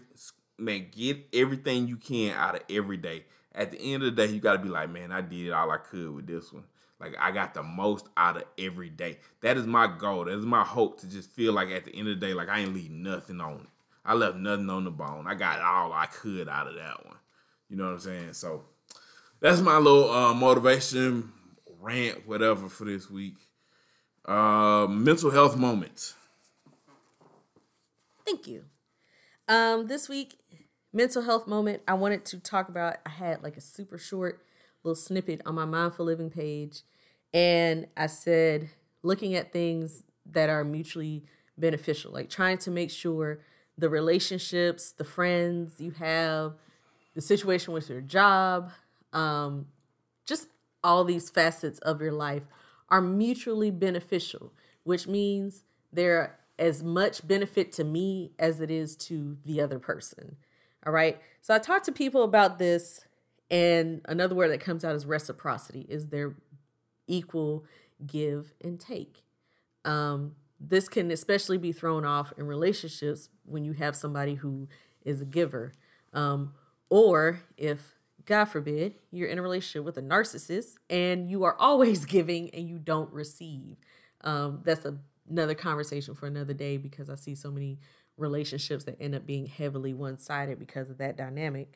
A: man, get everything you can out of every day. At the end of the day, you gotta be like, man, I did all I could with this one. Like I got the most out of every day. That is my goal. That is my hope to just feel like at the end of the day, like I ain't leave nothing on. I left nothing on the bone. I got all I could out of that one. You know what I'm saying? So that's my little uh, motivation rant, whatever, for this week. Uh, mental health moments.
B: Thank you. Um, this week, mental health moment. I wanted to talk about. I had like a super short little snippet on my mindful living page, and I said looking at things that are mutually beneficial, like trying to make sure the relationships, the friends you have, the situation with your job, um, just all these facets of your life are mutually beneficial, which means they're as much benefit to me as it is to the other person. All right. So I talked to people about this, and another word that comes out is reciprocity, is there equal give and take. Um, this can especially be thrown off in relationships when you have somebody who is a giver. Um, or if, God forbid, you're in a relationship with a narcissist and you are always <laughs> giving and you don't receive. Um, that's a another conversation for another day because I see so many relationships that end up being heavily one sided because of that dynamic.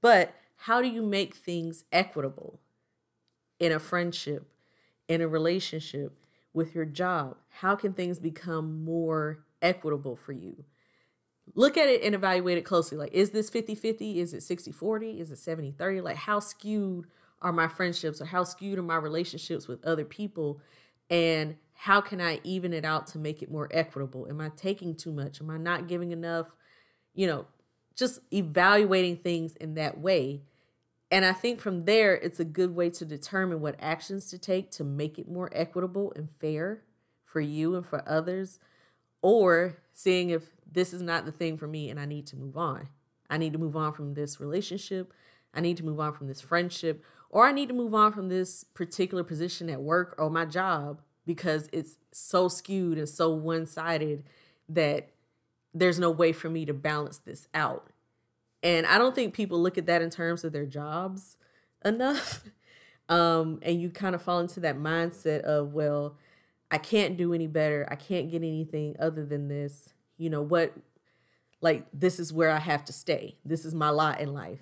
B: But how do you make things equitable in a friendship, in a relationship, with your job? How can things become more equitable for you? Look at it and evaluate it closely. Like, is this 50 50? Is it 60 40? Is it 70 30? Like, how skewed are my friendships or how skewed are my relationships with other people? And how can I even it out to make it more equitable? Am I taking too much? Am I not giving enough? You know, just evaluating things in that way. And I think from there, it's a good way to determine what actions to take to make it more equitable and fair for you and for others, or seeing if this is not the thing for me and I need to move on. I need to move on from this relationship. I need to move on from this friendship, or I need to move on from this particular position at work or my job because it's so skewed and so one sided that there's no way for me to balance this out. And I don't think people look at that in terms of their jobs enough. <laughs> Um, and you kind of fall into that mindset of, well, I can't do any better. I can't get anything other than this. You know, what, like, this is where I have to stay. This is my lot in life.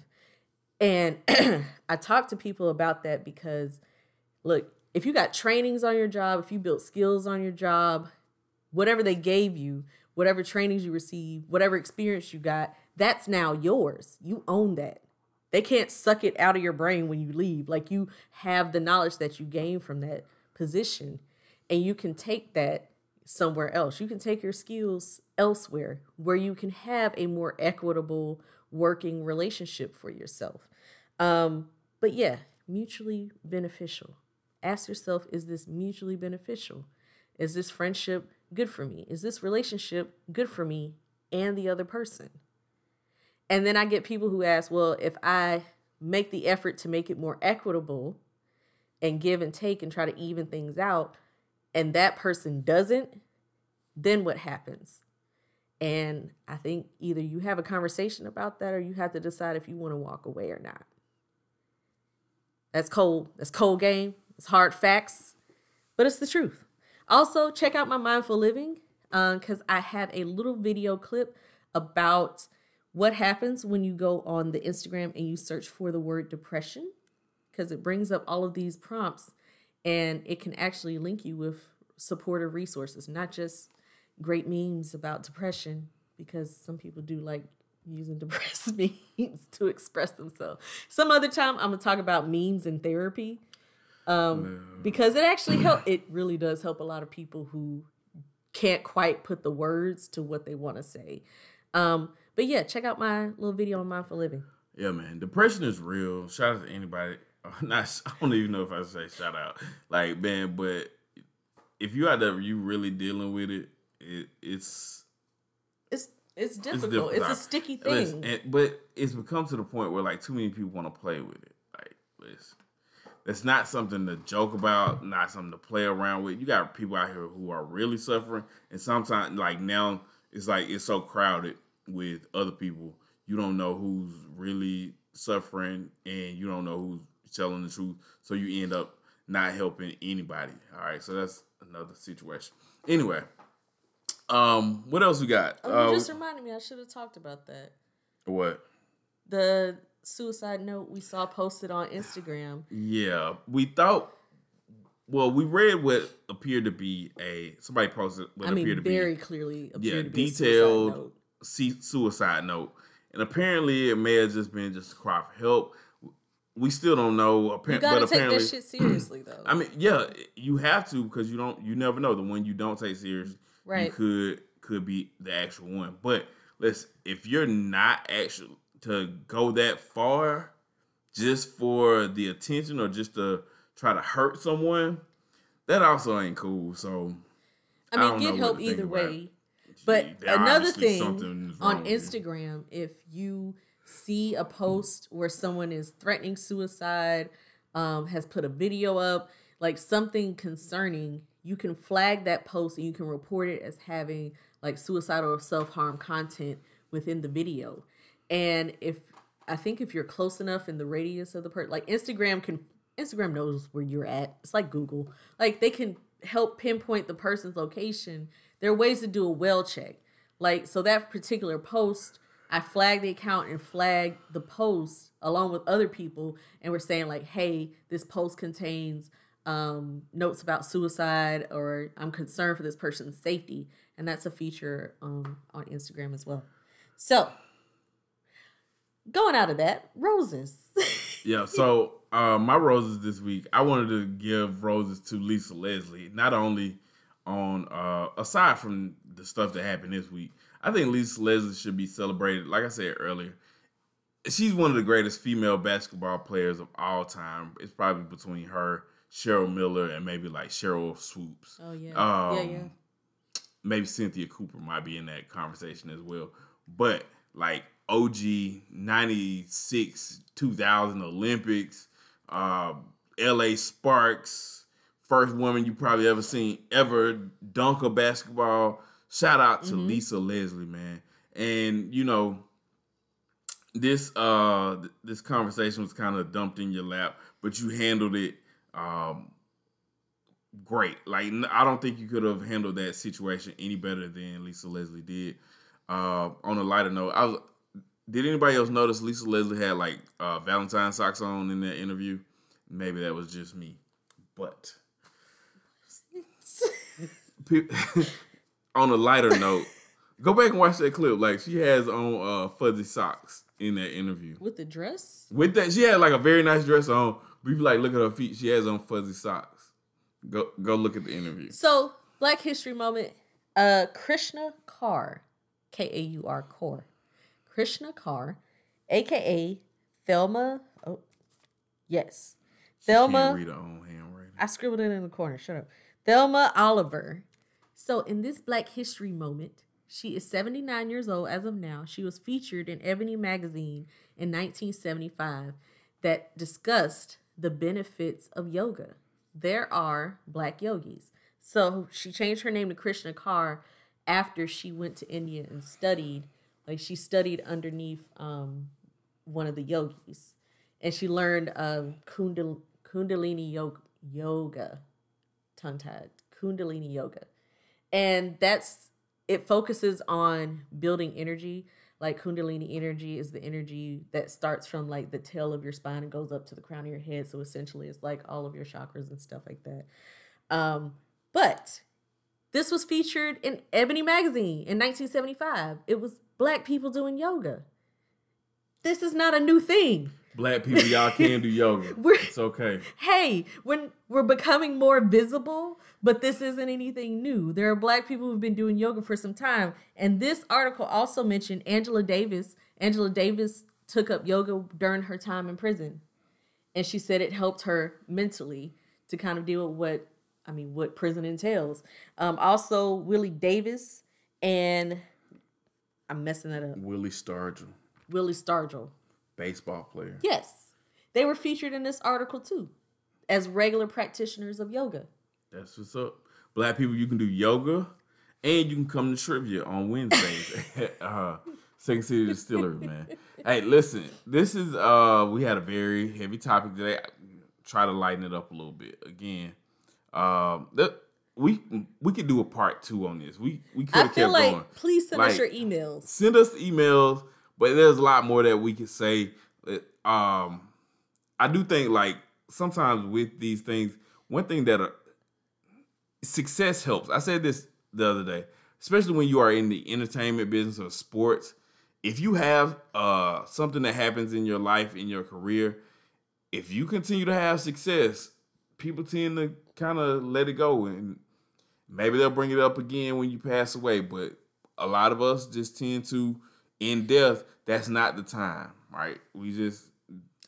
B: And <clears throat> I talk to people about that because, look, if you got trainings on your job, if you built skills on your job, whatever they gave you, whatever trainings you received, whatever experience you got, that's now yours. You own that. They can't suck it out of your brain when you leave. Like you have the knowledge that you gain from that position, and you can take that somewhere else. You can take your skills elsewhere where you can have a more equitable working relationship for yourself. Um, but yeah, mutually beneficial. Ask yourself is this mutually beneficial? Is this friendship good for me? Is this relationship good for me and the other person? And then I get people who ask, well, if I make the effort to make it more equitable and give and take and try to even things out, and that person doesn't, then what happens? And I think either you have a conversation about that or you have to decide if you want to walk away or not. That's cold. That's cold game. It's hard facts, but it's the truth. Also, check out my mindful living because uh, I have a little video clip about what happens when you go on the Instagram and you search for the word depression. because it brings up all of these prompts and it can actually link you with supportive resources, not just great memes about depression, because some people do like using <laughs> depressed memes to express themselves. Some other time I'm gonna talk about memes and therapy. Um, because it actually help it really does help a lot of people who can't quite put the words to what they want to say. Um, but yeah, check out my little video on Mindful Living.
A: Yeah, man. Depression is real. Shout out to anybody. <laughs> Not I don't even know if I say shout out. Like, man, but if you out there you really dealing with it, it it's
B: it's it's difficult. It's, it's a sticky thing.
A: Listen, and, but it's become to the point where like too many people want to play with it. Like, listen, it's not something to joke about, not something to play around with. You got people out here who are really suffering, and sometimes like now it's like it's so crowded with other people. You don't know who's really suffering, and you don't know who's telling the truth. So you end up not helping anybody. All right, so that's another situation. Anyway, um, what else we got?
B: Oh, uh, just reminded me. I should have talked about that.
A: What?
B: The suicide note we saw posted on Instagram.
A: Yeah, we thought. Well, we read what appeared to be a somebody posted what
B: I mean,
A: appeared to
B: very
A: be very
B: clearly
A: yeah detailed suicide note. suicide note, and apparently it may have just been just a cry for help. We still don't know.
B: Apparently, you gotta take that shit seriously, though. <clears throat> I
A: mean, yeah, you have to because you don't. You never know the one you don't take serious.
B: Right.
A: You could could be the actual one, but let's if you're not actually to go that far just for the attention or just to try to hurt someone, that also ain't cool. So
B: I mean, I get help either way. But another thing on Instagram, if you see a post where someone is threatening suicide, um, has put a video up, like something concerning, you can flag that post and you can report it as having like suicidal or self harm content within the video. And if I think if you're close enough in the radius of the person, like Instagram can Instagram knows where you're at. It's like Google. Like they can help pinpoint the person's location. There are ways to do a well check. Like so that particular post, I flagged the account and flagged the post along with other people, and we're saying like, hey, this post contains um, notes about suicide, or I'm concerned for this person's safety, and that's a feature um, on Instagram as well. So going out of that, roses. <laughs>
A: yeah, so uh, my roses this week, I wanted to give roses to Lisa Leslie, not only on uh, aside from the stuff that happened this week. I think Lisa Leslie should be celebrated. Like I said earlier, she's one of the greatest female basketball players of all time. It's probably between her, Cheryl Miller, and maybe like Sheryl Swoopes.
B: Oh yeah, um, yeah, yeah.
A: Maybe Cynthia Cooper might be in that conversation as well. But like OG 96 2000 Olympics, uh, LA Sparks, first woman you probably ever seen ever dunk a basketball. Shout out to mm-hmm. Lisa Leslie, man. And you know, this uh this conversation was kind of dumped in your lap, but you handled it um great. Like I don't think you could have handled that situation any better than Lisa Leslie did. Uh, on a lighter note, I was did anybody else notice Lisa Leslie had like uh, Valentine socks on in that interview? Maybe that was just me, but <laughs> <laughs> on a lighter note, go back and watch that clip. Like she has on uh, fuzzy socks in that interview
B: with the dress.
A: With that, she had like a very nice dress on. If like look at her feet, she has on fuzzy socks. Go go look at the interview.
B: So Black History moment. Uh, Krishna Kaur, K A U R Core Krishna Kaur, aka Thelma. Oh, yes,
A: she Thelma. read her own handwriting.
B: I scribbled it in the corner. Shut up. Thelma Oliver. So in this Black History moment, she is 79 years old as of now. She was featured in Ebony magazine in 1975 that discussed the benefits of yoga. There are black yogis. So she changed her name to Krishna Kaur after she went to India and studied like she studied underneath um, one of the yogis, and she learned um, kundal- Kundalini yoga, yoga, tongue tied Kundalini yoga, and that's it focuses on building energy. Like kundalini energy is the energy that starts from like the tail of your spine and goes up to the crown of your head. So essentially it's like all of your chakras and stuff like that. Um but this was featured in ebony magazine in 1975 it was black people doing yoga. This is not a new thing
A: Black people, y'all can do yoga. <laughs> It's okay.
B: hey, when we're becoming more visible, but this isn't anything new. There are black people who've been doing yoga for some time. And this article also mentioned Angela Davis. Angela Davis took up yoga during her time in prison. And she said it helped her mentally to kind of deal with what I mean, what prison entails. Um, also Willie Davis and I'm messing that up.
A: Willie Stargell,
B: Willie Stargell.
A: Baseball player.
B: Yes. They were featured in this article too as regular practitioners of yoga.
A: That's what's up. Black people, you can do yoga and you can come to trivia on Wednesdays at <laughs> <laughs> uh, Second City Distillery, man. hey, listen, this is uh we had a very heavy topic today. I Try to lighten it up a little bit. Again, um that we we could do a part two on this. We we could
B: I feel like
A: going.
B: please send us your emails.
A: send us emails, but there's a lot more that we could say. Um, I do think like sometimes with these things, one thing that uh, success helps. I said this the other day, especially when you are in the entertainment business or sports. If you have uh something that happens in your life in your career, if you continue to have success, people tend to kind of let it go and maybe they'll bring it up again when you pass away. But a lot of us just tend to, in death, that's not the time, right? We just,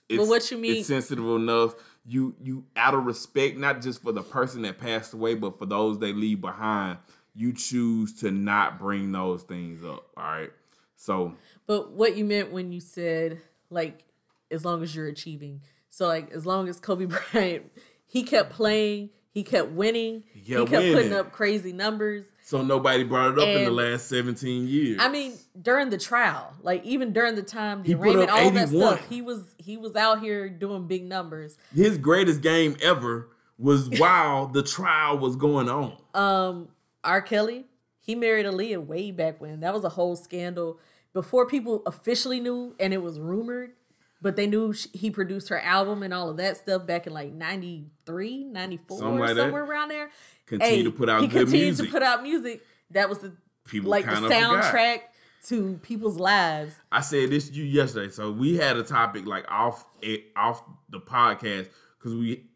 A: it's,
B: what you mean-
A: It's sensitive enough. You, you, out of respect, not just for the person that passed away, but for those they leave behind, you choose to not bring those things up. All right. So
B: But what you meant when you said like as long as you're achieving. So like as long as Kobe <laughs> Bryant he kept playing, he kept winning, he
A: kept
B: kept putting up crazy numbers.
A: So nobody brought it up in the last 17 years.
B: I mean, during the trial, like even during the time, the
A: He put
B: arraignment,
A: up
B: all that stuff, he was he was out here doing big numbers.
A: his greatest game ever was <laughs> while the trial was going on.
B: Um, R. Kelly, he married Aaliyah way back when. That was a whole scandal before people officially knew, and it was rumored. But they knew sh- he produced her album and all of that stuff back in like 93, 94,
A: Something like that.
B: somewhere around there.
A: Continue to put out
B: he
A: good
B: continued
A: music.
B: to put out music. That was the
A: People
B: like the
A: kinda forgot.
B: soundtrack to people's lives.
A: I said this to you yesterday. So we had a topic like off it, off the podcast because we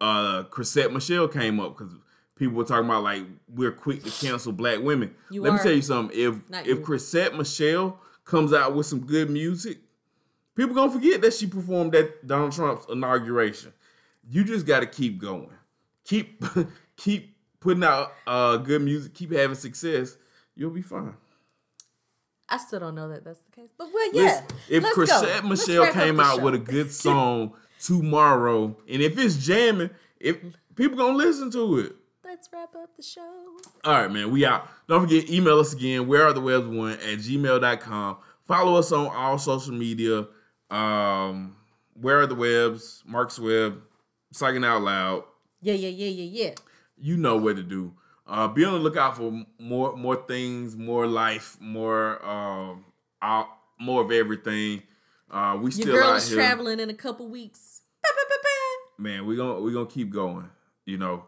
A: uh Chrisette Michelle came up because people were talking about like we're quick to cancel black women.
B: You
A: Let me tell you something. If if
B: you.
A: Chrisette Michelle comes out with some good music, people gonna forget that she performed at Donald Trump's inauguration. You just got to keep going. Keep <laughs> keep putting out uh good music. Keep having success. You'll be fine.
B: I still don't know that that's the case, but well, yeah.
A: Listen, if
B: let's.
A: Chrisette
B: Let's
A: Michelle came out
B: show.
A: with a good <laughs> song tomorrow, and if it's jamming, if people gonna listen to it.
B: let's wrap up the show.
A: All right, man, we out. Don't forget, email us again, where are the webbs one at gmail.com. Follow us on all social media. Um, where are the webbs? Marcus Webb, Psyching Out Loud.
B: Yeah, yeah, yeah, yeah, yeah.
A: You know what to do. Uh, be on the lookout for more more things, more life, more um, out, more of everything. Uh, we
B: Your
A: still
B: girl
A: out
B: is
A: here.
B: traveling in a couple weeks. Ba, ba, ba, ba.
A: man, we gonna we gonna keep going. You know,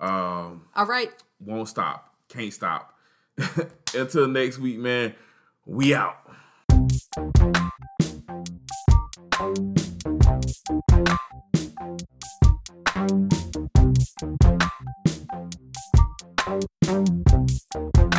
A: um,
B: All right.
A: won't stop, can't stop. <laughs> Until next week, man. We out.
C: Thank